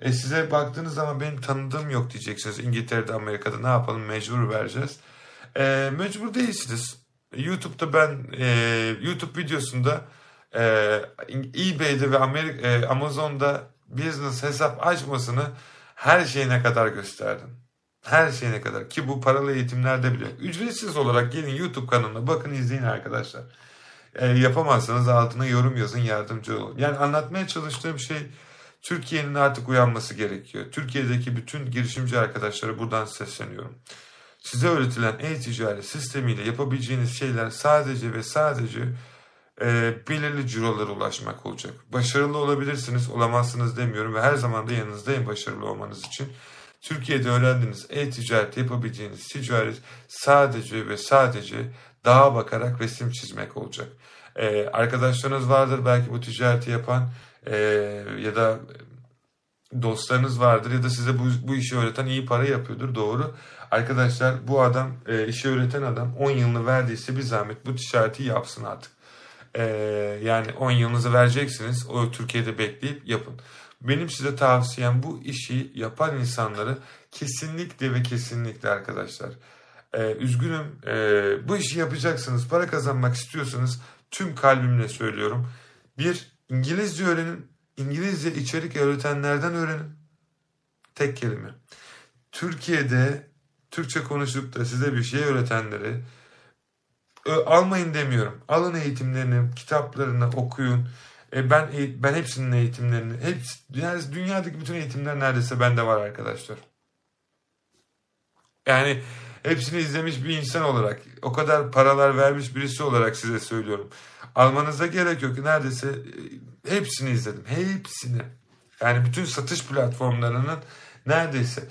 E size baktığınız zaman benim tanıdığım yok diyeceksiniz. İngiltere'de, Amerika'da ne yapalım mecbur vereceğiz. E, mecbur değilsiniz. YouTube'da ben e, YouTube videosunda e, eBay'de ve Amerika, e, Amazon'da business hesap açmasını her şeyine kadar gösterdim. Her şeyine kadar ki bu paralı eğitimlerde bile. Ücretsiz olarak gelin YouTube kanalına bakın izleyin arkadaşlar. E, yapamazsanız altına yorum yazın yardımcı olun. Yani anlatmaya çalıştığım şey Türkiye'nin artık uyanması gerekiyor. Türkiye'deki bütün girişimci arkadaşlara buradan sesleniyorum. Size öğretilen e-ticaret sistemiyle yapabileceğiniz şeyler sadece ve sadece e, belirli cirolara ulaşmak olacak. Başarılı olabilirsiniz, olamazsınız demiyorum ve her zaman da yanınızdayım başarılı olmanız için. Türkiye'de öğrendiğiniz e-ticaret yapabileceğiniz ticaret sadece ve sadece dağa bakarak resim çizmek olacak. Ee, arkadaşlarınız vardır belki bu ticareti yapan e, ya da dostlarınız vardır ya da size bu, bu işi öğreten iyi para yapıyordur doğru. Arkadaşlar bu adam e, işi öğreten adam 10 yılını verdiyse bir zahmet bu ticareti yapsın artık. E, yani 10 yılınızı vereceksiniz o Türkiye'de bekleyip yapın. Benim size tavsiyem bu işi yapan insanları kesinlikle ve kesinlikle arkadaşlar. Ee, üzgünüm ee, bu işi yapacaksınız para kazanmak istiyorsanız tüm kalbimle söylüyorum. Bir İngilizce öğrenin İngilizce içerik öğretenlerden öğrenin. Tek kelime. Türkiye'de Türkçe konuşup da size bir şey öğretenleri almayın demiyorum. Alın eğitimlerini, kitaplarını okuyun. E ben ben hepsinin eğitimlerini, hepsi, yani dünyadaki bütün eğitimler neredeyse bende var arkadaşlar. Yani hepsini izlemiş bir insan olarak, o kadar paralar vermiş birisi olarak size söylüyorum. Almanıza gerek yok. Neredeyse e, hepsini izledim. Hepsini. Yani bütün satış platformlarının neredeyse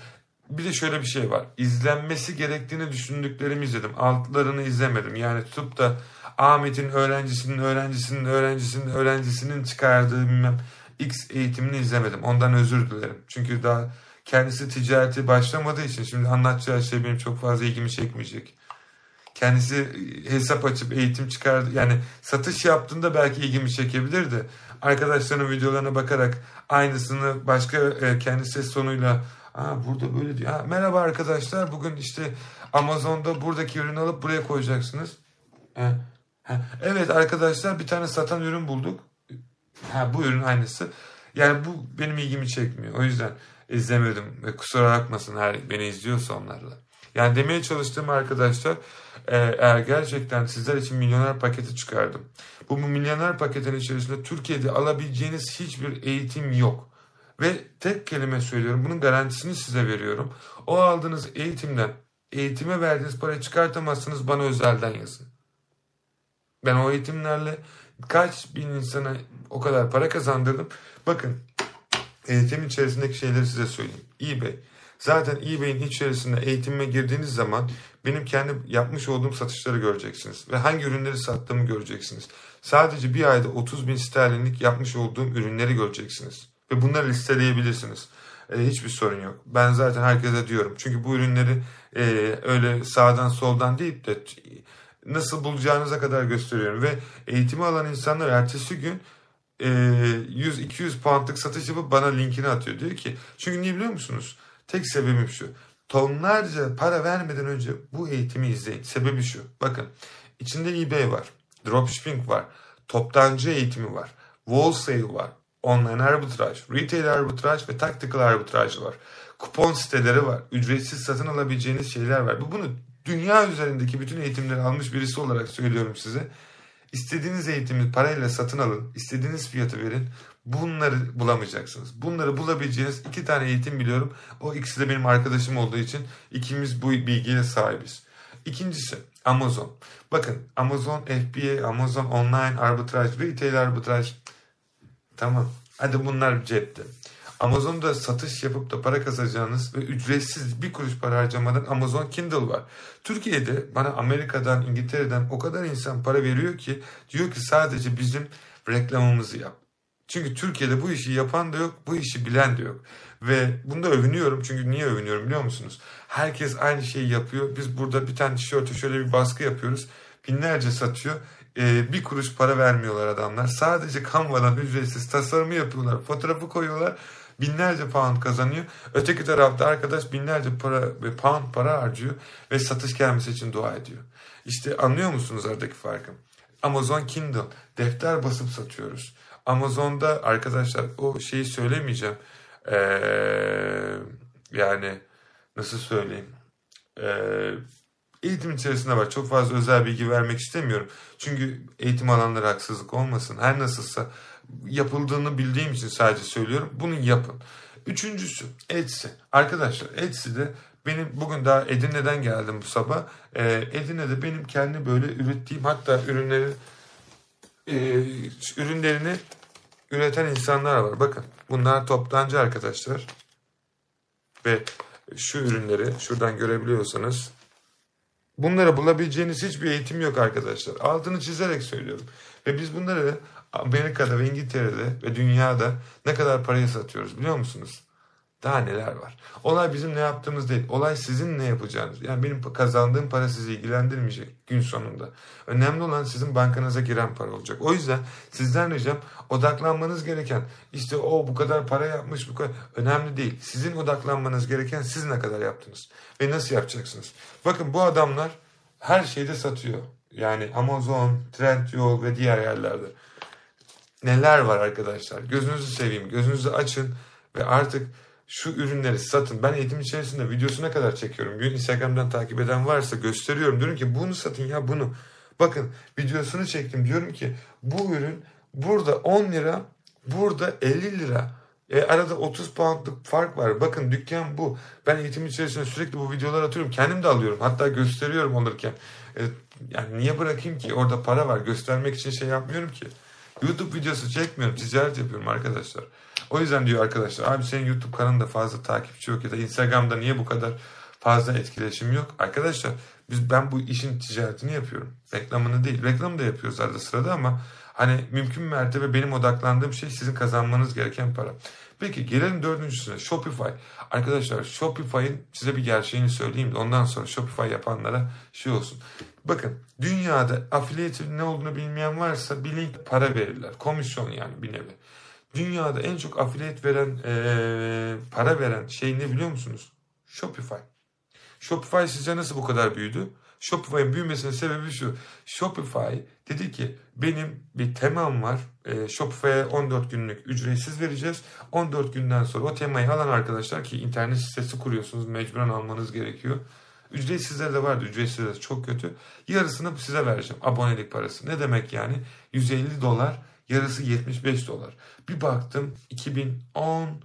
bir de şöyle bir şey var. İzlenmesi gerektiğini düşündüklerimi izledim. Altlarını izlemedim. Yani tutup da Ahmet'in öğrencisinin öğrencisinin öğrencisinin öğrencisinin çıkardığı bilmem X eğitimini izlemedim. Ondan özür dilerim. Çünkü daha kendisi ticareti başlamadığı için şimdi anlatacağı şey benim çok fazla ilgimi çekmeyecek. Kendisi hesap açıp eğitim çıkardı. Yani satış yaptığında belki ilgimi çekebilirdi. Arkadaşlarının videolarına bakarak aynısını başka e, kendi ses tonuyla Aa, burada böyle diyor. Ha, merhaba arkadaşlar bugün işte Amazon'da buradaki ürünü alıp buraya koyacaksınız. Ha, ha. Evet arkadaşlar bir tane satan ürün bulduk. Ha, bu ürün aynısı. Yani bu benim ilgimi çekmiyor. O yüzden izlemedim. Ve kusura bakmasın her beni izliyorsa onlarla. Yani demeye çalıştığım arkadaşlar e, eğer gerçekten sizler için milyoner paketi çıkardım. Bu milyoner paketin içerisinde Türkiye'de alabileceğiniz hiçbir eğitim yok. Ve tek kelime söylüyorum bunun garantisini size veriyorum. O aldığınız eğitimden eğitime verdiğiniz parayı çıkartamazsınız bana özelden yazın. Ben o eğitimlerle kaç bin insana o kadar para kazandırdım. Bakın eğitim içerisindeki şeyleri size söyleyeyim. eBay. Zaten eBay'in içerisinde eğitimime girdiğiniz zaman benim kendi yapmış olduğum satışları göreceksiniz. Ve hangi ürünleri sattığımı göreceksiniz. Sadece bir ayda 30 bin sterlinlik yapmış olduğum ürünleri göreceksiniz. Ve bunları listeleyebilirsiniz. E, hiçbir sorun yok. Ben zaten herkese diyorum. Çünkü bu ürünleri e, öyle sağdan soldan değil de nasıl bulacağınıza kadar gösteriyorum. Ve eğitimi alan insanlar ertesi gün 100-200 poundlık satış yapıp bana linkini atıyor. Diyor ki çünkü niye biliyor musunuz? Tek sebebim şu. Tonlarca para vermeden önce bu eğitimi izleyin. Sebebi şu. Bakın içinde eBay var. Dropshipping var. Toptancı eğitimi var. Wholesale var online arbitraj, retail arbitraj ve tactical arbitraj var. Kupon siteleri var. Ücretsiz satın alabileceğiniz şeyler var. Bu bunu dünya üzerindeki bütün eğitimleri almış birisi olarak söylüyorum size. İstediğiniz eğitimi parayla satın alın. istediğiniz fiyatı verin. Bunları bulamayacaksınız. Bunları bulabileceğiniz iki tane eğitim biliyorum. O ikisi de benim arkadaşım olduğu için ikimiz bu bilgiye sahibiz. İkincisi Amazon. Bakın Amazon FBA, Amazon Online Arbitraj, Retail Arbitraj Tamam. Hadi bunlar cepte. Amazon'da satış yapıp da para kazanacağınız ve ücretsiz bir kuruş para harcamadan Amazon Kindle var. Türkiye'de bana Amerika'dan, İngiltere'den o kadar insan para veriyor ki diyor ki sadece bizim reklamımızı yap. Çünkü Türkiye'de bu işi yapan da yok, bu işi bilen de yok. Ve bunda övünüyorum çünkü niye övünüyorum biliyor musunuz? Herkes aynı şeyi yapıyor. Biz burada bir tane tişörte şöyle bir baskı yapıyoruz. Binlerce satıyor e, bir kuruş para vermiyorlar adamlar. Sadece Canva'dan ücretsiz tasarımı yapıyorlar. Fotoğrafı koyuyorlar. Binlerce pound kazanıyor. Öteki tarafta arkadaş binlerce para ve pound para harcıyor ve satış gelmesi için dua ediyor. İşte anlıyor musunuz aradaki farkı? Amazon Kindle defter basıp satıyoruz. Amazon'da arkadaşlar o şeyi söylemeyeceğim. Ee, yani nasıl söyleyeyim? Ee, eğitim içerisinde var. Çok fazla özel bilgi vermek istemiyorum. Çünkü eğitim alanları haksızlık olmasın. Her nasılsa yapıldığını bildiğim için sadece söylüyorum. Bunu yapın. Üçüncüsü Etsy. Arkadaşlar Etsy'de benim bugün daha Edirne'den geldim bu sabah. Ee, Edirne'de benim kendi böyle ürettiğim hatta ürünleri e, ürünlerini üreten insanlar var. Bakın bunlar toptancı arkadaşlar. Ve şu ürünleri şuradan görebiliyorsanız Bunları bulabileceğiniz hiçbir eğitim yok arkadaşlar. Altını çizerek söylüyorum. Ve biz bunları Amerika'da ve İngiltere'de ve dünyada ne kadar paraya satıyoruz biliyor musunuz? Daha neler var? Olay bizim ne yaptığımız değil. Olay sizin ne yapacağınız. Yani benim kazandığım para sizi ilgilendirmeyecek gün sonunda. Önemli olan sizin bankanıza giren para olacak. O yüzden sizden ricam odaklanmanız gereken işte o bu kadar para yapmış bu kadar önemli değil. Sizin odaklanmanız gereken siz ne kadar yaptınız ve nasıl yapacaksınız. Bakın bu adamlar her şeyde satıyor. Yani Amazon, Trendyol ve diğer yerlerde. Neler var arkadaşlar? Gözünüzü seveyim, gözünüzü açın ve artık şu ürünleri satın. Ben eğitim içerisinde videosuna kadar çekiyorum. Instagram'dan takip eden varsa gösteriyorum. Diyorum ki bunu satın ya bunu. Bakın videosunu çektim. Diyorum ki bu ürün burada 10 lira, burada 50 lira. E, arada 30 poundlık fark var. Bakın dükkan bu. Ben eğitim içerisinde sürekli bu videolar atıyorum. Kendim de alıyorum. Hatta gösteriyorum alırken. E, yani niye bırakayım ki? Orada para var. Göstermek için şey yapmıyorum ki. YouTube videosu çekmiyorum. Ticaret yapıyorum arkadaşlar. O yüzden diyor arkadaşlar abi senin YouTube kanalında fazla takipçi yok ya da Instagram'da niye bu kadar fazla etkileşim yok? Arkadaşlar biz ben bu işin ticaretini yapıyorum. Reklamını değil. Reklamı da yapıyoruz arada sırada ama hani mümkün mertebe benim odaklandığım şey sizin kazanmanız gereken para. Peki gelelim dördüncüsüne Shopify. Arkadaşlar Shopify'ın size bir gerçeğini söyleyeyim de ondan sonra Shopify yapanlara şey olsun. Bakın dünyada affiliate ne olduğunu bilmeyen varsa bir link para verirler. Komisyon yani bir nevi. Dünyada en çok affiliate veren ee, para veren şey ne biliyor musunuz? Shopify. Shopify sizce nasıl bu kadar büyüdü? Shopify'ın büyümesinin sebebi şu. Shopify dedi ki benim bir temam var. E, Shopify'a 14 günlük ücretsiz vereceğiz. 14 günden sonra o temayı alan arkadaşlar ki internet sitesi kuruyorsunuz mecburen almanız gerekiyor. Ücretsizler de vardı. Ücretsizler çok kötü. Yarısını size vereceğim. Abonelik parası. Ne demek yani? 150 dolar. Yarısı 75 dolar. Bir baktım 2010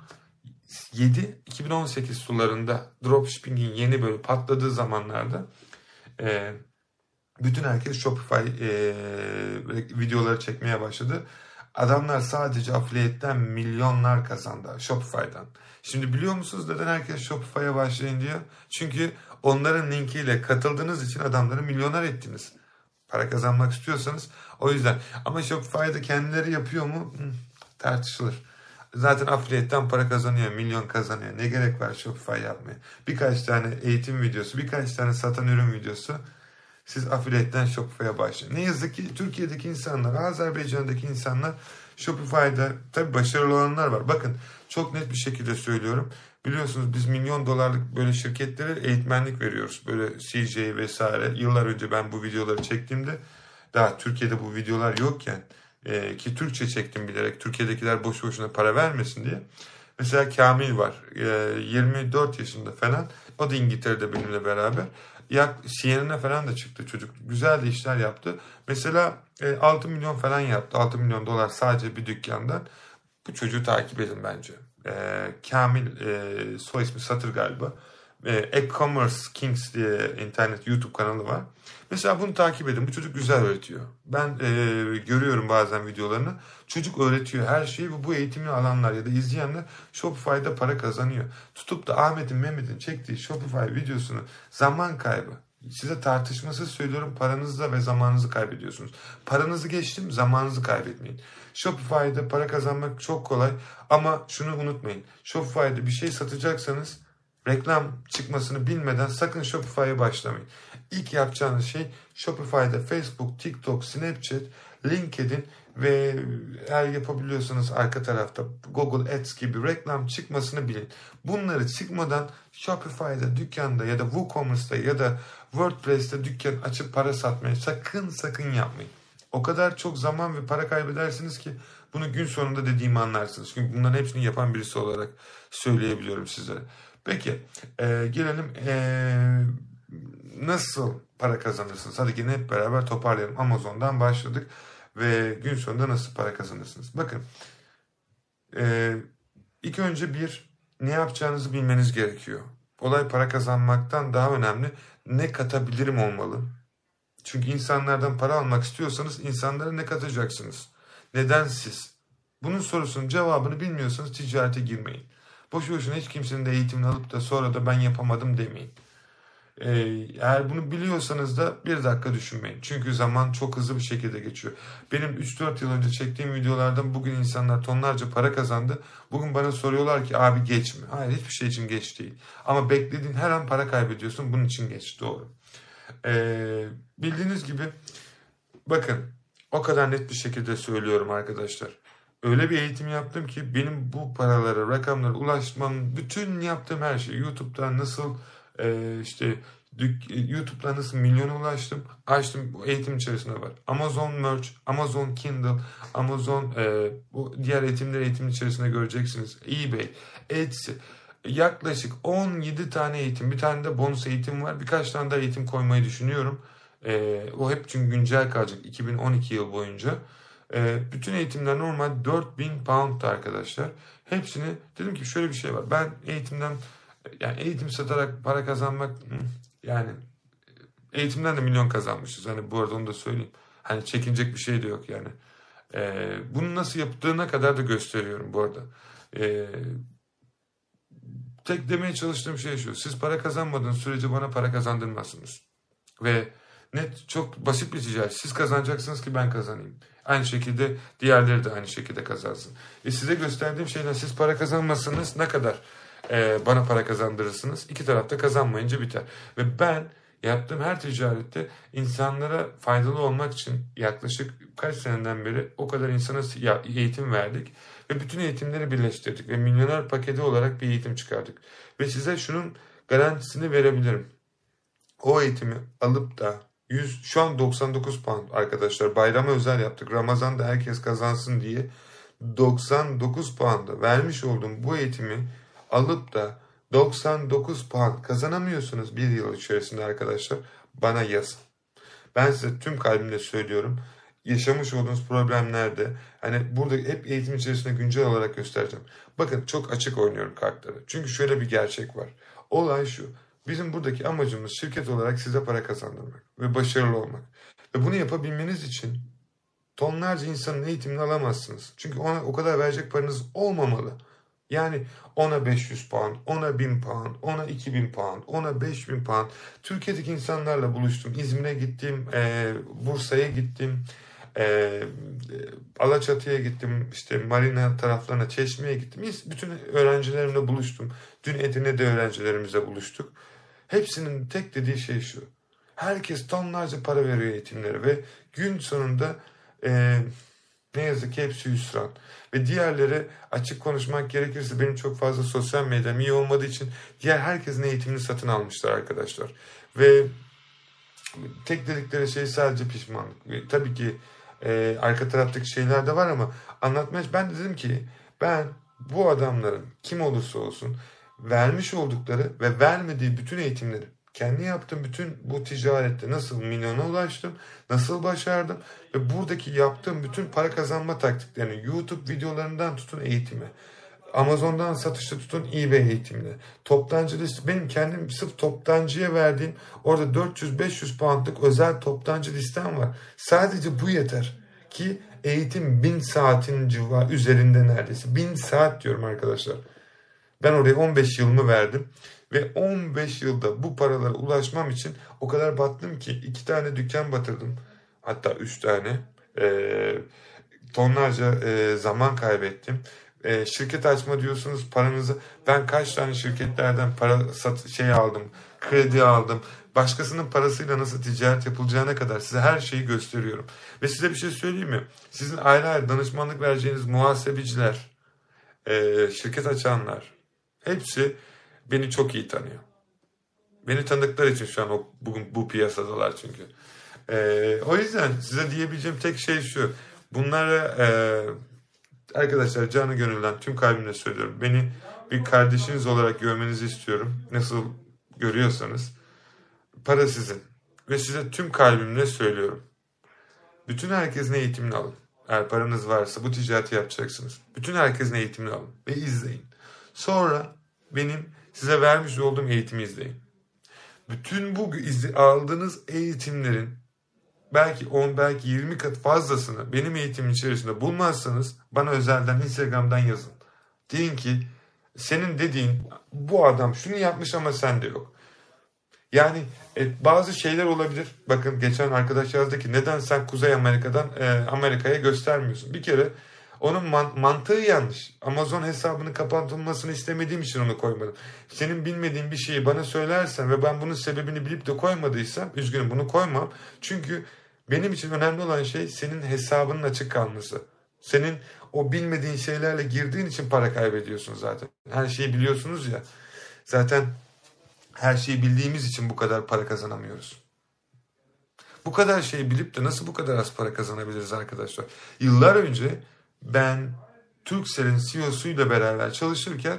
2018 sularında dropshipping'in yeni böyle patladığı zamanlarda e, bütün herkes Shopify e, videoları çekmeye başladı. Adamlar sadece affiliate'den milyonlar kazandı Shopify'dan. Şimdi biliyor musunuz neden herkes Shopify'a başlayın diyor? Çünkü onların linkiyle katıldığınız için adamları milyoner ettiniz. Para kazanmak istiyorsanız o yüzden. Ama Shopify'da kendileri yapıyor mu? Hı, tartışılır. Zaten affiliate'den para kazanıyor, milyon kazanıyor. Ne gerek var Shopify yapmaya? Birkaç tane eğitim videosu, birkaç tane satan ürün videosu. Siz affiliate'den Shopify'a başlayın. Ne yazık ki Türkiye'deki insanlar, Azerbaycan'daki insanlar Shopify'da tabii başarılı olanlar var. Bakın çok net bir şekilde söylüyorum. Biliyorsunuz biz milyon dolarlık böyle şirketlere eğitmenlik veriyoruz. Böyle CJ vesaire. Yıllar önce ben bu videoları çektiğimde daha Türkiye'de bu videolar yokken e, ki Türkçe çektim bilerek Türkiye'dekiler boş boşuna para vermesin diye. Mesela Kamil var. E, 24 yaşında falan. O da İngiltere'de benimle beraber. Yak, CNN'e falan da çıktı çocuk. Güzel de işler yaptı. Mesela e, 6 milyon falan yaptı. 6 milyon dolar sadece bir dükkandan. Bu çocuğu takip edin bence. E, Kamil e, soy ismi Satır galiba. E-Commerce Kings diye internet YouTube kanalı var. Mesela bunu takip edin. Bu çocuk güzel öğretiyor. Ben e, görüyorum bazen videolarını. Çocuk öğretiyor her şeyi ve bu eğitimini alanlar ya da izleyenler Shopify'da para kazanıyor. Tutup da Ahmet'in Mehmet'in çektiği Shopify videosunu zaman kaybı. Size tartışmasız söylüyorum paranızı ve zamanınızı kaybediyorsunuz. Paranızı geçtim zamanınızı kaybetmeyin. Shopify'da para kazanmak çok kolay ama şunu unutmayın. Shopify'da bir şey satacaksanız reklam çıkmasını bilmeden sakın Shopify'a başlamayın. İlk yapacağınız şey Shopify'da Facebook, TikTok, Snapchat, LinkedIn ve eğer yapabiliyorsanız arka tarafta Google Ads gibi reklam çıkmasını bilin. Bunları çıkmadan Shopify'da, dükkanda ya da WooCommerce'da ya da WordPress'te dükkan açıp para satmayı sakın sakın yapmayın. O kadar çok zaman ve para kaybedersiniz ki bunu gün sonunda dediğimi anlarsınız. Çünkü bunların hepsini yapan birisi olarak söyleyebiliyorum sizlere. Peki e, gelelim e, nasıl para kazanırsınız? Hadi yine hep beraber toparlayalım. Amazon'dan başladık ve gün sonunda nasıl para kazanırsınız? Bakın e, ilk önce bir ne yapacağınızı bilmeniz gerekiyor. Olay para kazanmaktan daha önemli. Ne katabilirim olmalı. Çünkü insanlardan para almak istiyorsanız insanlara ne katacaksınız? Neden siz? Bunun sorusunun cevabını bilmiyorsanız ticarete girmeyin. Boşu boşuna hiç kimsenin de eğitimini alıp da sonra da ben yapamadım demeyin. Ee, eğer bunu biliyorsanız da bir dakika düşünmeyin. Çünkü zaman çok hızlı bir şekilde geçiyor. Benim 3-4 yıl önce çektiğim videolardan bugün insanlar tonlarca para kazandı. Bugün bana soruyorlar ki abi geç mi? Hayır hiçbir şey için geç değil. Ama beklediğin her an para kaybediyorsun. Bunun için geç. Doğru. Ee, bildiğiniz gibi bakın o kadar net bir şekilde söylüyorum arkadaşlar. Öyle bir eğitim yaptım ki benim bu paralara, rakamlara ulaşmam, bütün yaptığım her şey YouTube'dan nasıl e, işte YouTube'dan nasıl milyona ulaştım. Açtım bu eğitim içerisinde var. Amazon Merch, Amazon Kindle, Amazon e, bu diğer eğitimleri eğitim içerisinde göreceksiniz. eBay, Etsy. Yaklaşık 17 tane eğitim. Bir tane de bonus eğitim var. Birkaç tane daha eğitim koymayı düşünüyorum. E, o hep çünkü güncel kalacak 2012 yıl boyunca. E, bütün eğitimler normal 4000 pound arkadaşlar. Hepsini dedim ki şöyle bir şey var. Ben eğitimden yani eğitim satarak para kazanmak yani eğitimden de milyon kazanmışız. Hani bu arada onu da söyleyeyim. Hani çekinecek bir şey de yok yani. Ee, bunu nasıl yaptığına kadar da gösteriyorum bu arada. Ee, tek demeye çalıştığım şey şu. Siz para kazanmadığınız sürece bana para kazandırmazsınız. Ve net çok basit bir ticaret. Siz kazanacaksınız ki ben kazanayım. Aynı şekilde diğerleri de aynı şekilde kazansın. E size gösterdiğim şeyler siz para kazanmasanız ne kadar e, bana para kazandırırsınız. İki tarafta kazanmayınca biter. Ve ben yaptığım her ticarette insanlara faydalı olmak için yaklaşık kaç seneden beri o kadar insana eğitim verdik. Ve bütün eğitimleri birleştirdik ve milyoner paketi olarak bir eğitim çıkardık. Ve size şunun garantisini verebilirim. O eğitimi alıp da 100 şu an 99 pound arkadaşlar bayrama özel yaptık. Ramazan'da herkes kazansın diye 99 pound'a vermiş olduğum bu eğitimi alıp da 99 puan kazanamıyorsunuz bir yıl içerisinde arkadaşlar bana yazın. Ben size tüm kalbimle söylüyorum. Yaşamış olduğunuz problemlerde hani burada hep eğitim içerisinde güncel olarak göstereceğim. Bakın çok açık oynuyorum kartları. Çünkü şöyle bir gerçek var. Olay şu. Bizim buradaki amacımız şirket olarak size para kazandırmak ve başarılı olmak. Ve bunu yapabilmeniz için tonlarca insanın eğitimini alamazsınız. Çünkü ona o kadar verecek paranız olmamalı. Yani ona 500 pound, ona 1000 pound, ona 2000 pound, ona 5000 pound. Türkiye'deki insanlarla buluştum. İzmir'e gittim, e, Bursa'ya gittim, e, Alaçatı'ya gittim, işte Marina taraflarına, Çeşme'ye gittim. Bütün öğrencilerimle buluştum. Dün Edirne'de öğrencilerimizle buluştuk. Hepsinin tek dediği şey şu. Herkes tonlarca para veriyor eğitimlere ve gün sonunda e, ne yazık ki hepsi hüsran. Ve diğerleri açık konuşmak gerekirse benim çok fazla sosyal medyam iyi olmadığı için diğer herkesin eğitimini satın almışlar arkadaşlar. Ve tek dedikleri şey sadece pişmanlık. Tabii ki e, arka taraftaki şeyler de var ama anlatmaya ben de dedim ki ben bu adamların kim olursa olsun vermiş oldukları ve vermediği bütün eğitimleri kendi yaptığım bütün bu ticarette nasıl milyona ulaştım, nasıl başardım ve buradaki yaptığım bütün para kazanma taktiklerini YouTube videolarından tutun eğitime, Amazon'dan satışta tutun eBay eğitimine, toptancı liste, benim kendim sırf toptancıya verdiğim orada 400-500 poundlık özel toptancı listem var. Sadece bu yeter ki eğitim 1000 saatin civa üzerinde neredeyse. 1000 saat diyorum arkadaşlar. Ben oraya 15 yılımı verdim. Ve 15 yılda bu paralara ulaşmam için o kadar battım ki iki tane dükkan batırdım. Hatta üç tane. E, tonlarca e, zaman kaybettim. E, şirket açma diyorsunuz paranızı. Ben kaç tane şirketlerden para sat şey aldım. Kredi aldım. Başkasının parasıyla nasıl ticaret yapılacağına kadar size her şeyi gösteriyorum. Ve size bir şey söyleyeyim mi? Sizin ayrı ayrı danışmanlık vereceğiniz muhasebeciler, e, şirket açanlar hepsi beni çok iyi tanıyor. Beni tanıdıkları için şu an o, bugün bu piyasadalar çünkü. Ee, o yüzden size diyebileceğim tek şey şu. Bunları e, arkadaşlar canı gönülden tüm kalbimle söylüyorum. Beni bir kardeşiniz olarak görmenizi istiyorum. Nasıl görüyorsanız. Para sizin. Ve size tüm kalbimle söylüyorum. Bütün herkesin eğitimini alın. Eğer paranız varsa bu ticareti yapacaksınız. Bütün herkesin eğitimini alın ve izleyin. Sonra benim size vermiş olduğum eğitimi izleyin. Bütün bu aldığınız eğitimlerin belki 10 belki 20 kat fazlasını benim eğitimin içerisinde bulmazsanız bana özelden Instagram'dan yazın. Deyin ki senin dediğin bu adam şunu yapmış ama sende yok. Yani e, bazı şeyler olabilir. Bakın geçen arkadaş yazdı ki neden sen Kuzey Amerika'dan e, Amerika'ya göstermiyorsun? Bir kere onun man- mantığı yanlış. Amazon hesabını kapatılmasını istemediğim için onu koymadım. Senin bilmediğin bir şeyi bana söylersen ve ben bunun sebebini bilip de koymadıysam üzgünüm bunu koymam. Çünkü benim için önemli olan şey senin hesabının açık kalması. Senin o bilmediğin şeylerle girdiğin için para kaybediyorsun zaten. Her şeyi biliyorsunuz ya. Zaten her şeyi bildiğimiz için bu kadar para kazanamıyoruz. Bu kadar şeyi bilip de nasıl bu kadar az para kazanabiliriz arkadaşlar? Yıllar önce ben Turkcell'in CEO'suyla beraber çalışırken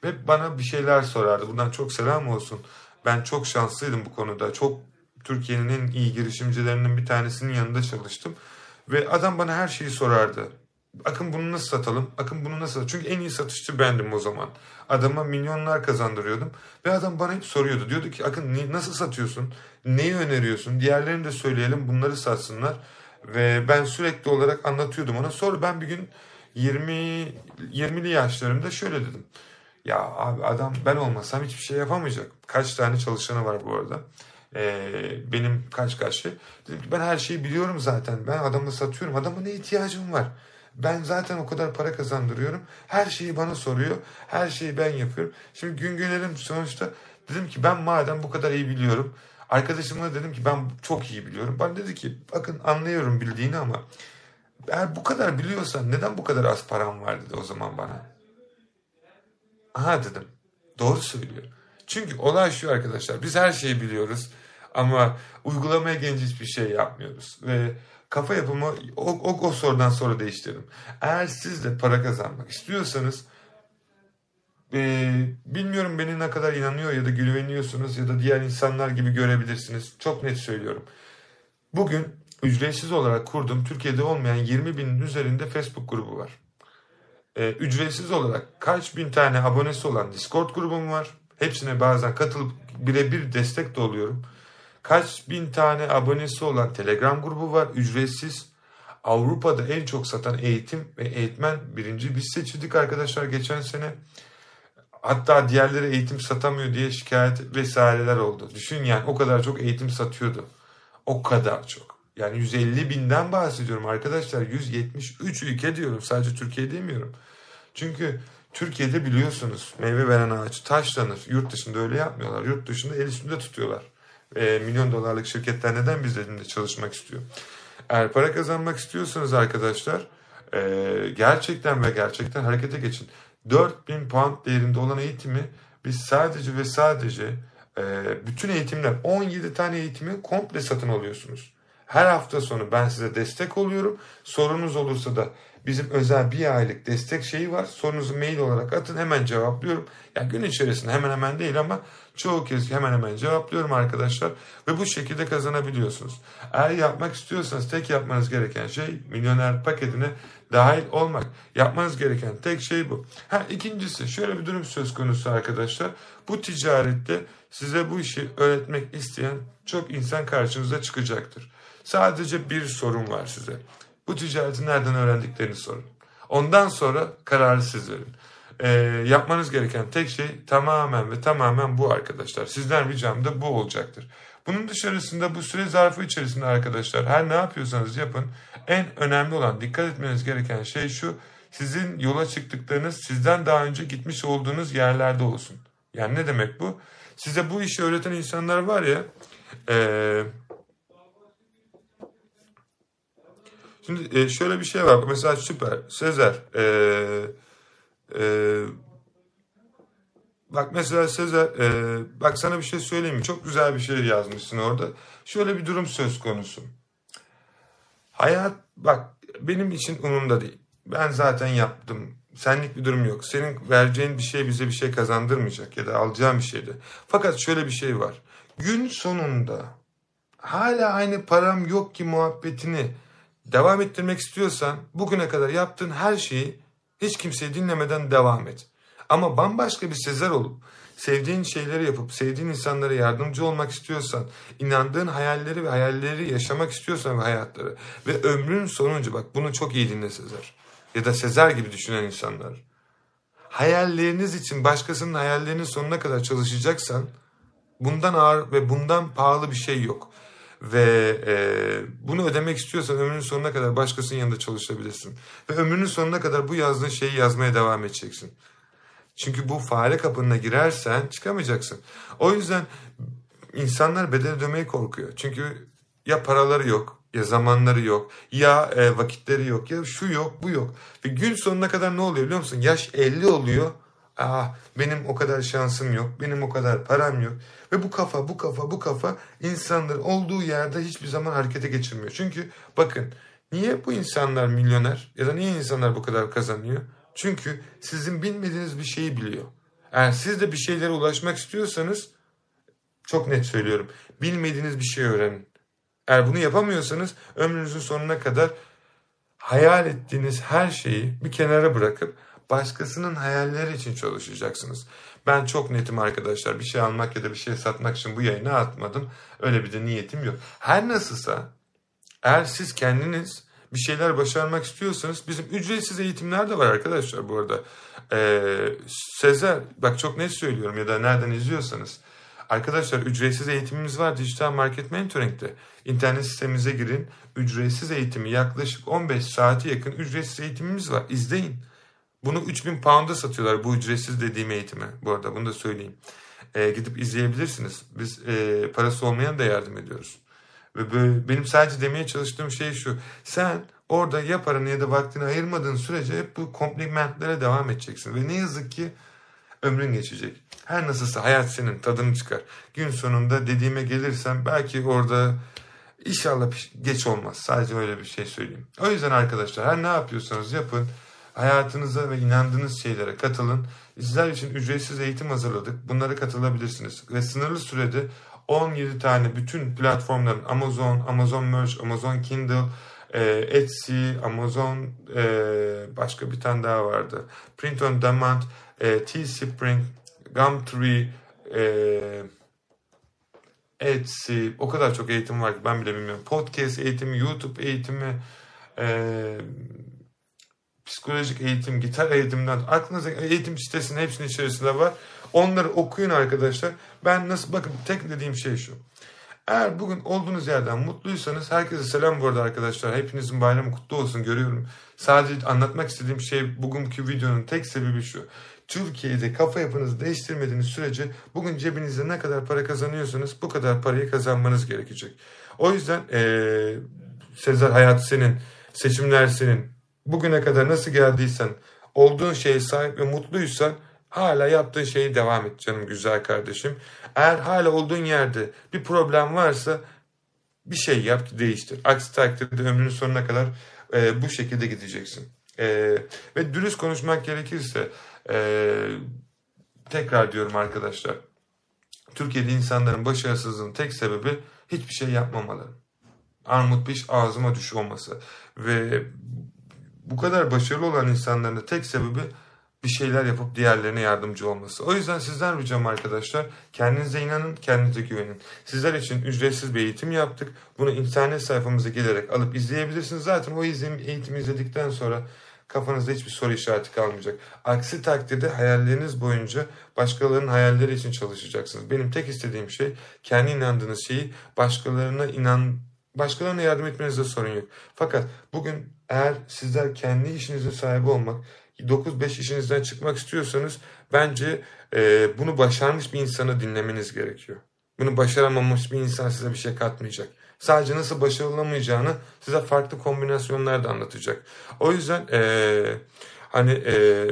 hep bana bir şeyler sorardı. Bundan çok selam olsun. Ben çok şanslıydım bu konuda. Çok Türkiye'nin en iyi girişimcilerinin bir tanesinin yanında çalıştım. Ve adam bana her şeyi sorardı. Akın bunu nasıl satalım? Akın bunu nasıl? Çünkü en iyi satışçı bendim o zaman. Adama milyonlar kazandırıyordum. Ve adam bana hep soruyordu. Diyordu ki Akın nasıl satıyorsun? Neyi öneriyorsun? Diğerlerini de söyleyelim bunları satsınlar. Ve ben sürekli olarak anlatıyordum ona. Sonra ben bir gün 20 20'li yaşlarımda şöyle dedim. Ya abi adam ben olmasam hiçbir şey yapamayacak. Kaç tane çalışanı var bu arada. Ee, benim kaç kaç şey. Dedim ki ben her şeyi biliyorum zaten. Ben adamı satıyorum. Adama ne ihtiyacım var? Ben zaten o kadar para kazandırıyorum. Her şeyi bana soruyor. Her şeyi ben yapıyorum. Şimdi gün gelelim sonuçta dedim ki ben madem bu kadar iyi biliyorum. Arkadaşımla dedim ki ben çok iyi biliyorum. Bana dedi ki bakın anlıyorum bildiğini ama eğer bu kadar biliyorsan neden bu kadar az param var dedi o zaman bana. Aha dedim. Doğru söylüyor. Çünkü olay şu arkadaşlar. Biz her şeyi biliyoruz ama uygulamaya gelince hiçbir şey yapmıyoruz. Ve kafa yapımı o, o, o sorudan sonra değiştirdim. Eğer siz de para kazanmak istiyorsanız e, bilmiyorum beni ne kadar inanıyor ya da güveniyorsunuz ya da diğer insanlar gibi görebilirsiniz. Çok net söylüyorum. Bugün ücretsiz olarak kurduğum Türkiye'de olmayan 20 binin üzerinde Facebook grubu var. E, ücretsiz olarak kaç bin tane abonesi olan Discord grubum var. Hepsine bazen katılıp birebir destek de oluyorum. Kaç bin tane abonesi olan Telegram grubu var ücretsiz. Avrupa'da en çok satan eğitim ve eğitmen birinci biz seçildik arkadaşlar geçen sene. Hatta diğerleri eğitim satamıyor diye şikayet vesaireler oldu. Düşün yani o kadar çok eğitim satıyordu. O kadar çok. Yani 150 binden bahsediyorum arkadaşlar. 173 ülke diyorum. Sadece Türkiye demiyorum. Çünkü Türkiye'de biliyorsunuz meyve veren ağaç taşlanır. Yurt dışında öyle yapmıyorlar. Yurt dışında el üstünde tutuyorlar. E, milyon dolarlık şirketler neden bizlerinde çalışmak istiyor? Eğer para kazanmak istiyorsanız arkadaşlar e, gerçekten ve gerçekten harekete geçin. 4000 pound değerinde olan eğitimi biz sadece ve sadece e, bütün eğitimler 17 tane eğitimi komple satın alıyorsunuz. Her hafta sonu ben size destek oluyorum. Sorunuz olursa da bizim özel bir aylık destek şeyi var. Sorunuzu mail olarak atın hemen cevaplıyorum. Yani gün içerisinde hemen hemen değil ama çoğu kez hemen hemen cevaplıyorum arkadaşlar. Ve bu şekilde kazanabiliyorsunuz. Eğer yapmak istiyorsanız tek yapmanız gereken şey milyoner paketine dahil olmak. Yapmanız gereken tek şey bu. Ha ikincisi şöyle bir durum söz konusu arkadaşlar. Bu ticarette size bu işi öğretmek isteyen çok insan karşınıza çıkacaktır. Sadece bir sorun var size. Bu ticareti nereden öğrendiklerini sorun. Ondan sonra kararı siz verin. E, yapmanız gereken tek şey tamamen ve tamamen bu arkadaşlar. Sizden ricam da bu olacaktır. Bunun dışarısında bu süre zarfı içerisinde arkadaşlar her ne yapıyorsanız yapın. En önemli olan dikkat etmeniz gereken şey şu. Sizin yola çıktıklarınız sizden daha önce gitmiş olduğunuz yerlerde olsun. Yani ne demek bu? Size bu işi öğreten insanlar var ya... Eee Şimdi şöyle bir şey var. Mesela süper. Sezer. E, e, bak mesela Sezer. E, bak sana bir şey söyleyeyim mi? Çok güzel bir şey yazmışsın orada. Şöyle bir durum söz konusu. Hayat bak benim için umurumda değil. Ben zaten yaptım. Senlik bir durum yok. Senin vereceğin bir şey bize bir şey kazandırmayacak ya da alacağın bir şeydi. Fakat şöyle bir şey var. Gün sonunda hala aynı param yok ki muhabbetini devam ettirmek istiyorsan bugüne kadar yaptığın her şeyi hiç kimseyi dinlemeden devam et. Ama bambaşka bir Sezer olup sevdiğin şeyleri yapıp sevdiğin insanlara yardımcı olmak istiyorsan, inandığın hayalleri ve hayalleri yaşamak istiyorsan ve hayatları ve ömrün sonuncu bak bunu çok iyi dinle Sezer ya da Sezer gibi düşünen insanlar. Hayalleriniz için başkasının hayallerinin sonuna kadar çalışacaksan Bundan ağır ve bundan pahalı bir şey yok. Ve e, bunu ödemek istiyorsan ömrünün sonuna kadar başkasının yanında çalışabilirsin. Ve ömrünün sonuna kadar bu yazdığın şeyi yazmaya devam edeceksin. Çünkü bu fare kapına girersen çıkamayacaksın. O yüzden insanlar bedel ödemeyi korkuyor. Çünkü ya paraları yok, ya zamanları yok, ya e, vakitleri yok, ya şu yok, bu yok. Ve gün sonuna kadar ne oluyor biliyor musun? Yaş 50 oluyor. Ah benim o kadar şansım yok, benim o kadar param yok. Ve bu kafa, bu kafa, bu kafa insanların olduğu yerde hiçbir zaman harekete geçirmiyor. Çünkü bakın niye bu insanlar milyoner ya da niye insanlar bu kadar kazanıyor? Çünkü sizin bilmediğiniz bir şeyi biliyor. Eğer siz de bir şeylere ulaşmak istiyorsanız çok net söylüyorum. Bilmediğiniz bir şey öğrenin. Eğer bunu yapamıyorsanız ömrünüzün sonuna kadar hayal ettiğiniz her şeyi bir kenara bırakıp başkasının hayalleri için çalışacaksınız. Ben çok netim arkadaşlar. Bir şey almak ya da bir şey satmak için bu yayını atmadım. Öyle bir de niyetim yok. Her nasılsa eğer siz kendiniz bir şeyler başarmak istiyorsanız bizim ücretsiz eğitimler de var arkadaşlar bu arada. Ee, Sezer bak çok net söylüyorum ya da nereden izliyorsanız. Arkadaşlar ücretsiz eğitimimiz var Dijital Market Mentoring'de. İnternet sitemize girin. Ücretsiz eğitimi yaklaşık 15 saati yakın ücretsiz eğitimimiz var. İzleyin. Bunu 3000 pound'a satıyorlar bu ücretsiz dediğim eğitimi. Bu arada bunu da söyleyeyim. Ee, gidip izleyebilirsiniz. Biz e, parası olmayan da yardım ediyoruz. Ve benim sadece demeye çalıştığım şey şu. Sen orada ya paranı ya da vaktini ayırmadığın sürece hep bu komplimentlere devam edeceksin. Ve ne yazık ki ömrün geçecek. Her nasılsa hayat senin tadını çıkar. Gün sonunda dediğime gelirsem belki orada inşallah geç olmaz. Sadece öyle bir şey söyleyeyim. O yüzden arkadaşlar her ne yapıyorsanız yapın. Hayatınıza ve inandığınız şeylere katılın. Sizler için ücretsiz eğitim hazırladık. Bunlara katılabilirsiniz. Ve sınırlı sürede 17 tane bütün platformların Amazon, Amazon Merch, Amazon Kindle, e, Etsy, Amazon e, başka bir tane daha vardı. Print on Demand, e, Teespring, Gumtree, e, Etsy, o kadar çok eğitim var ki ben bile bilmiyorum. Podcast eğitimi, YouTube eğitimi, e, psikolojik eğitim, gitar eğitiminden aklınıza eğitim sitesinin hepsinin içerisinde var. Onları okuyun arkadaşlar. Ben nasıl bakın tek dediğim şey şu. Eğer bugün olduğunuz yerden mutluysanız herkese selam bu arada arkadaşlar. Hepinizin bayramı kutlu olsun görüyorum. Sadece anlatmak istediğim şey bugünkü videonun tek sebebi şu. Türkiye'de kafa yapınızı değiştirmediğiniz sürece bugün cebinizde ne kadar para kazanıyorsanız bu kadar parayı kazanmanız gerekecek. O yüzden ee, Sezar hayat senin, seçimler senin. Bugüne kadar nasıl geldiysen, olduğun şeye sahip ve mutluysan hala yaptığın şeyi devam et canım güzel kardeşim. Eğer hala olduğun yerde bir problem varsa bir şey yap değiştir. Aksi takdirde ömrünün sonuna kadar e, bu şekilde gideceksin. E, ve dürüst konuşmak gerekirse e, tekrar diyorum arkadaşlar. Türkiye'de insanların başarısızlığının tek sebebi hiçbir şey yapmamaları. Armut piş ağzıma düş olması. Ve bu kadar başarılı olan insanların tek sebebi bir şeyler yapıp diğerlerine yardımcı olması. O yüzden sizden ricam arkadaşlar kendinize inanın, kendinize güvenin. Sizler için ücretsiz bir eğitim yaptık. Bunu internet sayfamıza gelerek alıp izleyebilirsiniz. Zaten o izleyim, eğitimi izledikten sonra kafanızda hiçbir soru işareti kalmayacak. Aksi takdirde hayalleriniz boyunca başkalarının hayalleri için çalışacaksınız. Benim tek istediğim şey kendi inandığınız şeyi başkalarına inan başkalarına yardım etmenizde sorun yok. Fakat bugün eğer sizler kendi işinizin sahibi olmak 9-5 işinizden çıkmak istiyorsanız bence e, bunu başarmış bir insanı dinlemeniz gerekiyor. Bunu başaramamış bir insan size bir şey katmayacak. Sadece nasıl başarılamayacağını size farklı kombinasyonlar da anlatacak. O yüzden e, hani e,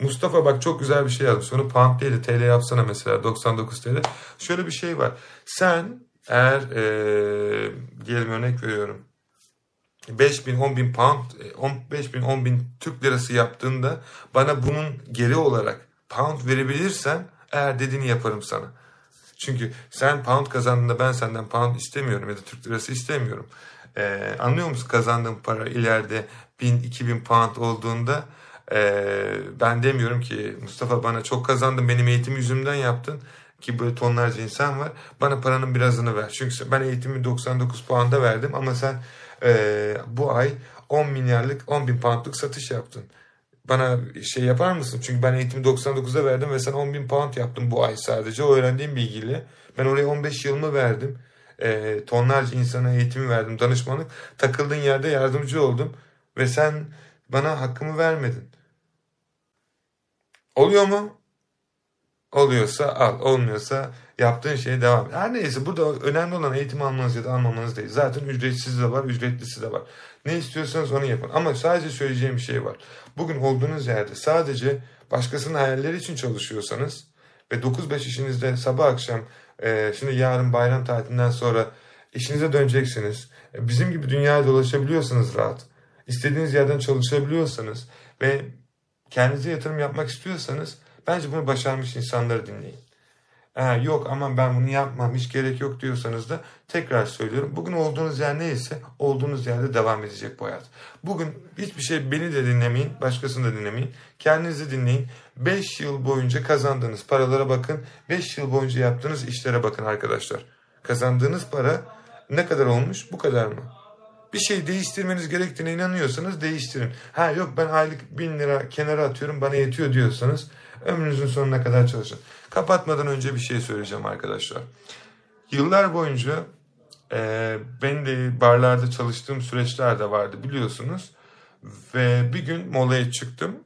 Mustafa bak çok güzel bir şey yazmış. Onu pound değil de TL yapsana mesela 99 TL. Şöyle bir şey var. Sen eğer e, diyelim örnek veriyorum 5 bin 10 bin pound 15 e, bin 10 bin Türk lirası yaptığında bana bunun geri olarak pound verebilirsen eğer dediğini yaparım sana. Çünkü sen pound kazandığında ben senden pound istemiyorum ya da Türk lirası istemiyorum. Ee, anlıyor musun kazandığım para ileride 1000-2000 pound olduğunda e, ben demiyorum ki Mustafa bana çok kazandın benim eğitim yüzümden yaptın ki böyle tonlarca insan var. Bana paranın birazını ver. Çünkü ben eğitimi 99 puanda verdim ama sen e, bu ay 10 milyarlık 10 bin poundluk satış yaptın. bana şey yapar mısın? Çünkü ben eğitimi 99'da verdim ve sen 10 bin pound yaptım bu ay sadece o öğrendiğim bilgiyle. Ben oraya 15 yılımı verdim. E, tonlarca insana eğitimi verdim, danışmanlık. Takıldığın yerde yardımcı oldum. Ve sen bana hakkımı vermedin. Oluyor mu? Oluyorsa al, olmuyorsa yaptığın şeye devam. Her neyse burada önemli olan eğitim almanız ya da almamanız değil. Zaten ücretsiz de var, ücretlisi de var. Ne istiyorsanız onu yapın. Ama sadece söyleyeceğim bir şey var. Bugün olduğunuz yerde sadece başkasının hayalleri için çalışıyorsanız ve 9-5 işinizde sabah akşam e, şimdi yarın bayram tatilinden sonra işinize döneceksiniz. E, bizim gibi dünyaya dolaşabiliyorsanız rahat. İstediğiniz yerden çalışabiliyorsanız ve kendinize yatırım yapmak istiyorsanız bence bunu başarmış insanları dinleyin. Eğer yok ama ben bunu yapmam hiç gerek yok diyorsanız da tekrar söylüyorum. Bugün olduğunuz yer neyse olduğunuz yerde devam edecek bu hayat. Bugün hiçbir şey beni de dinlemeyin, başkasını da dinlemeyin. Kendinizi dinleyin. 5 yıl boyunca kazandığınız paralara bakın. 5 yıl boyunca yaptığınız işlere bakın arkadaşlar. Kazandığınız para ne kadar olmuş? Bu kadar mı? Bir şey değiştirmeniz gerektiğine inanıyorsanız değiştirin. Ha yok ben aylık bin lira kenara atıyorum bana yetiyor diyorsanız ömrünüzün sonuna kadar çalışın. Kapatmadan önce bir şey söyleyeceğim arkadaşlar. Yıllar boyunca e, ben de barlarda çalıştığım süreçler de vardı biliyorsunuz. Ve bir gün molaya çıktım.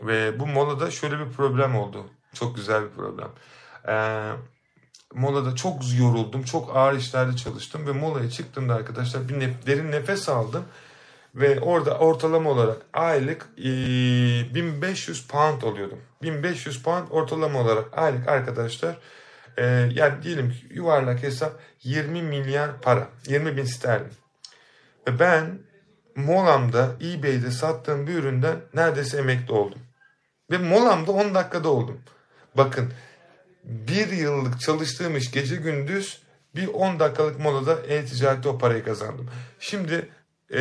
Ve bu molada şöyle bir problem oldu. Çok güzel bir problem. Eee molada çok yoruldum. Çok ağır işlerde çalıştım ve molaya çıktığımda arkadaşlar bir nef- derin nefes aldım. Ve orada ortalama olarak aylık e, 1500 pound alıyordum. 1500 pound ortalama olarak aylık arkadaşlar e, yani diyelim ki yuvarlak hesap 20 milyar para. 20 bin sterlin. Ve ben molamda eBay'de sattığım bir üründen neredeyse emekli oldum. Ve molamda 10 dakikada oldum. Bakın bir yıllık çalıştığım iş gece gündüz bir 10 dakikalık molada e-ticarette o parayı kazandım. Şimdi e,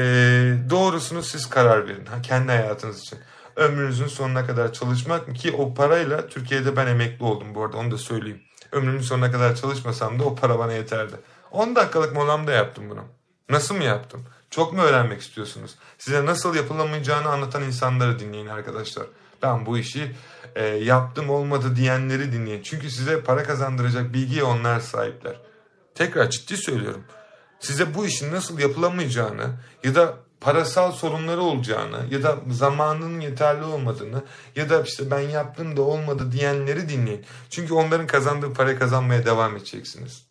doğrusunu siz karar verin ha, kendi hayatınız için. Ömrünüzün sonuna kadar çalışmak mı ki o parayla Türkiye'de ben emekli oldum bu arada onu da söyleyeyim. Ömrümün sonuna kadar çalışmasam da o para bana yeterdi. 10 dakikalık molamda yaptım bunu. Nasıl mı yaptım? Çok mu öğrenmek istiyorsunuz? Size nasıl yapılamayacağını anlatan insanları dinleyin arkadaşlar. Ben bu işi e, yaptım olmadı diyenleri dinleyin. Çünkü size para kazandıracak bilgiye onlar sahipler. Tekrar ciddi söylüyorum. Size bu işin nasıl yapılamayacağını ya da parasal sorunları olacağını ya da zamanının yeterli olmadığını ya da işte ben yaptım da olmadı diyenleri dinleyin. Çünkü onların kazandığı parayı kazanmaya devam edeceksiniz.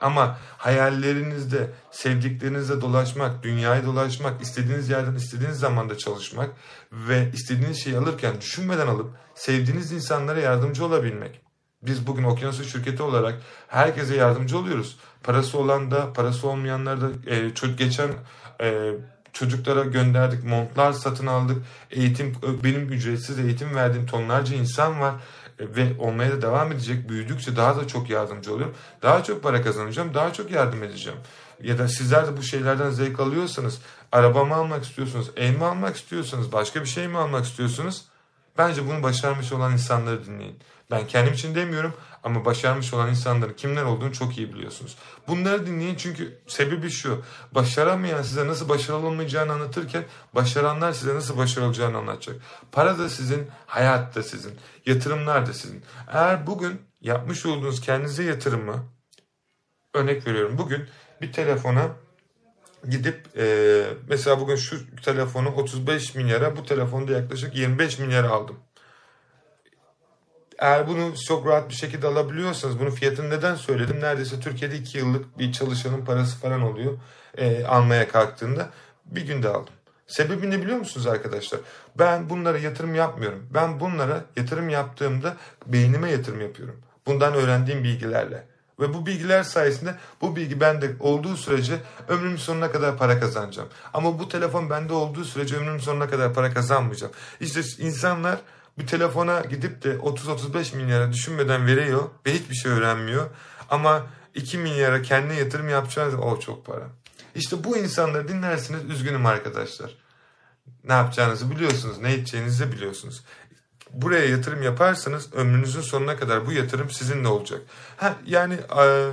Ama hayallerinizde, sevdiklerinizle dolaşmak, dünyayı dolaşmak, istediğiniz yerden istediğiniz zamanda çalışmak ve istediğiniz şeyi alırken düşünmeden alıp sevdiğiniz insanlara yardımcı olabilmek. Biz bugün Okyanusu şirketi olarak herkese yardımcı oluyoruz. Parası olan da, parası olmayanlar da e, çocuk geçen e, çocuklara gönderdik, montlar satın aldık. Eğitim benim ücretsiz eğitim verdiğim tonlarca insan var ve olmaya da devam edecek. Büyüdükçe daha da çok yardımcı oluyorum. Daha çok para kazanacağım, daha çok yardım edeceğim. Ya da sizler de bu şeylerden zevk alıyorsanız, araba mı almak istiyorsunuz, ev mi almak istiyorsunuz, başka bir şey mi almak istiyorsunuz? Bence bunu başarmış olan insanları dinleyin. Ben kendim için demiyorum ama başarmış olan insanların kimler olduğunu çok iyi biliyorsunuz. Bunları dinleyin çünkü sebebi şu. Başaramayan size nasıl başarılamayacağını anlatırken başaranlar size nasıl başarılacağını anlatacak. Para da sizin, hayat da sizin, yatırımlar da sizin. Eğer bugün yapmış olduğunuz kendinize yatırımı örnek veriyorum. Bugün bir telefona gidip e, mesela bugün şu telefonu 35 milyara bu telefonu da yaklaşık 25 milyara aldım. Eğer bunu çok rahat bir şekilde alabiliyorsanız bunu fiyatını neden söyledim? Neredeyse Türkiye'de 2 yıllık bir çalışanın parası falan oluyor e, almaya kalktığında. Bir günde aldım. Sebebi ne biliyor musunuz arkadaşlar? Ben bunlara yatırım yapmıyorum. Ben bunlara yatırım yaptığımda beynime yatırım yapıyorum. Bundan öğrendiğim bilgilerle. Ve bu bilgiler sayesinde bu bilgi bende olduğu sürece ömrümün sonuna kadar para kazanacağım. Ama bu telefon bende olduğu sürece ömrümün sonuna kadar para kazanmayacağım. İşte insanlar bir telefona gidip de 30-35 milyara düşünmeden veriyor ve hiçbir şey öğrenmiyor. Ama 2 milyara kendine yatırım yapacağınız o çok para. İşte bu insanları dinlersiniz üzgünüm arkadaşlar. Ne yapacağınızı biliyorsunuz, ne edeceğinizi de biliyorsunuz. Buraya yatırım yaparsanız ömrünüzün sonuna kadar bu yatırım sizinle olacak. Ha, yani e,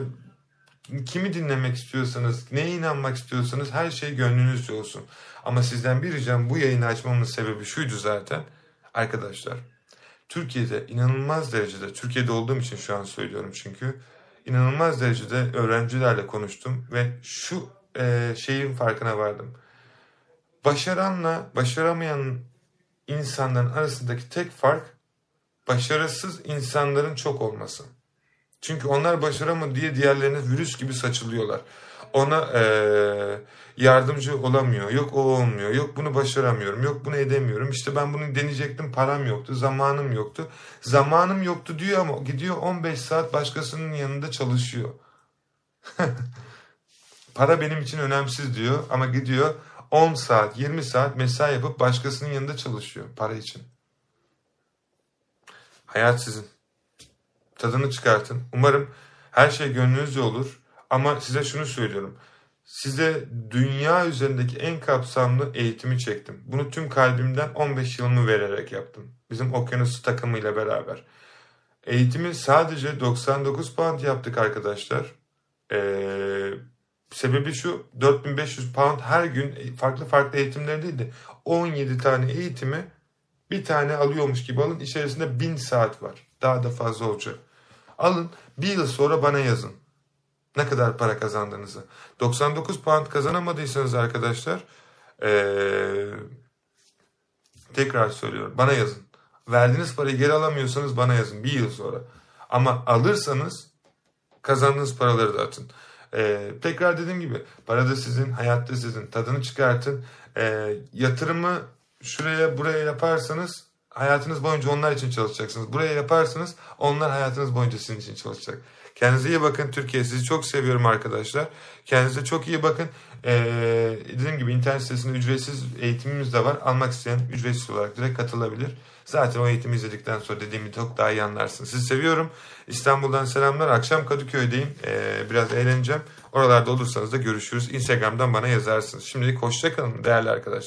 kimi dinlemek istiyorsanız, neye inanmak istiyorsanız her şey gönlünüzce olsun. Ama sizden bir ricam bu yayını açmamın sebebi şuydu zaten Arkadaşlar Türkiye'de inanılmaz derecede, Türkiye'de olduğum için şu an söylüyorum çünkü, inanılmaz derecede öğrencilerle konuştum ve şu e, şeyin farkına vardım. Başaranla başaramayan insanların arasındaki tek fark başarısız insanların çok olması. Çünkü onlar başaramadı diye diğerlerine virüs gibi saçılıyorlar. Ona e, yardımcı olamıyor. Yok o olmuyor. Yok bunu başaramıyorum. Yok bunu edemiyorum. İşte ben bunu deneyecektim. Param yoktu. Zamanım yoktu. Zamanım yoktu diyor ama gidiyor 15 saat başkasının yanında çalışıyor. *laughs* Para benim için önemsiz diyor ama gidiyor 10 saat 20 saat mesai yapıp başkasının yanında çalışıyor para için. Hayat sizin. Tadını çıkartın. Umarım her şey gönlünüzce olur. Ama size şunu söylüyorum. Size dünya üzerindeki en kapsamlı eğitimi çektim. Bunu tüm kalbimden 15 yılımı vererek yaptım. Bizim okyanus takımıyla beraber. Eğitimi sadece 99 pound yaptık arkadaşlar. Ee, sebebi şu 4500 pound her gün farklı farklı eğitimler değil de 17 tane eğitimi bir tane alıyormuş gibi alın. İçerisinde 1000 saat var. Daha da fazla olacak. Alın bir yıl sonra bana yazın. Ne kadar para kazandığınızı. 99 pound kazanamadıysanız arkadaşlar ee, tekrar söylüyorum bana yazın. Verdiğiniz parayı geri alamıyorsanız bana yazın bir yıl sonra. Ama alırsanız kazandığınız paraları da atın. Ee, tekrar dediğim gibi para da sizin, hayat da sizin. Tadını çıkartın. Ee, yatırımı şuraya buraya yaparsanız hayatınız boyunca onlar için çalışacaksınız. Buraya yaparsanız onlar hayatınız boyunca sizin için çalışacak. Kendinize iyi bakın Türkiye. Sizi çok seviyorum arkadaşlar. Kendinize çok iyi bakın. Ee, dediğim gibi internet sitesinde ücretsiz eğitimimiz de var. Almak isteyen ücretsiz olarak direkt katılabilir. Zaten o eğitimi izledikten sonra dediğimi çok daha iyi anlarsınız. Sizi seviyorum. İstanbul'dan selamlar. Akşam Kadıköy'deyim. Ee, biraz eğleneceğim. Oralarda olursanız da görüşürüz. Instagram'dan bana yazarsınız. Şimdilik hoşçakalın değerli arkadaşlar.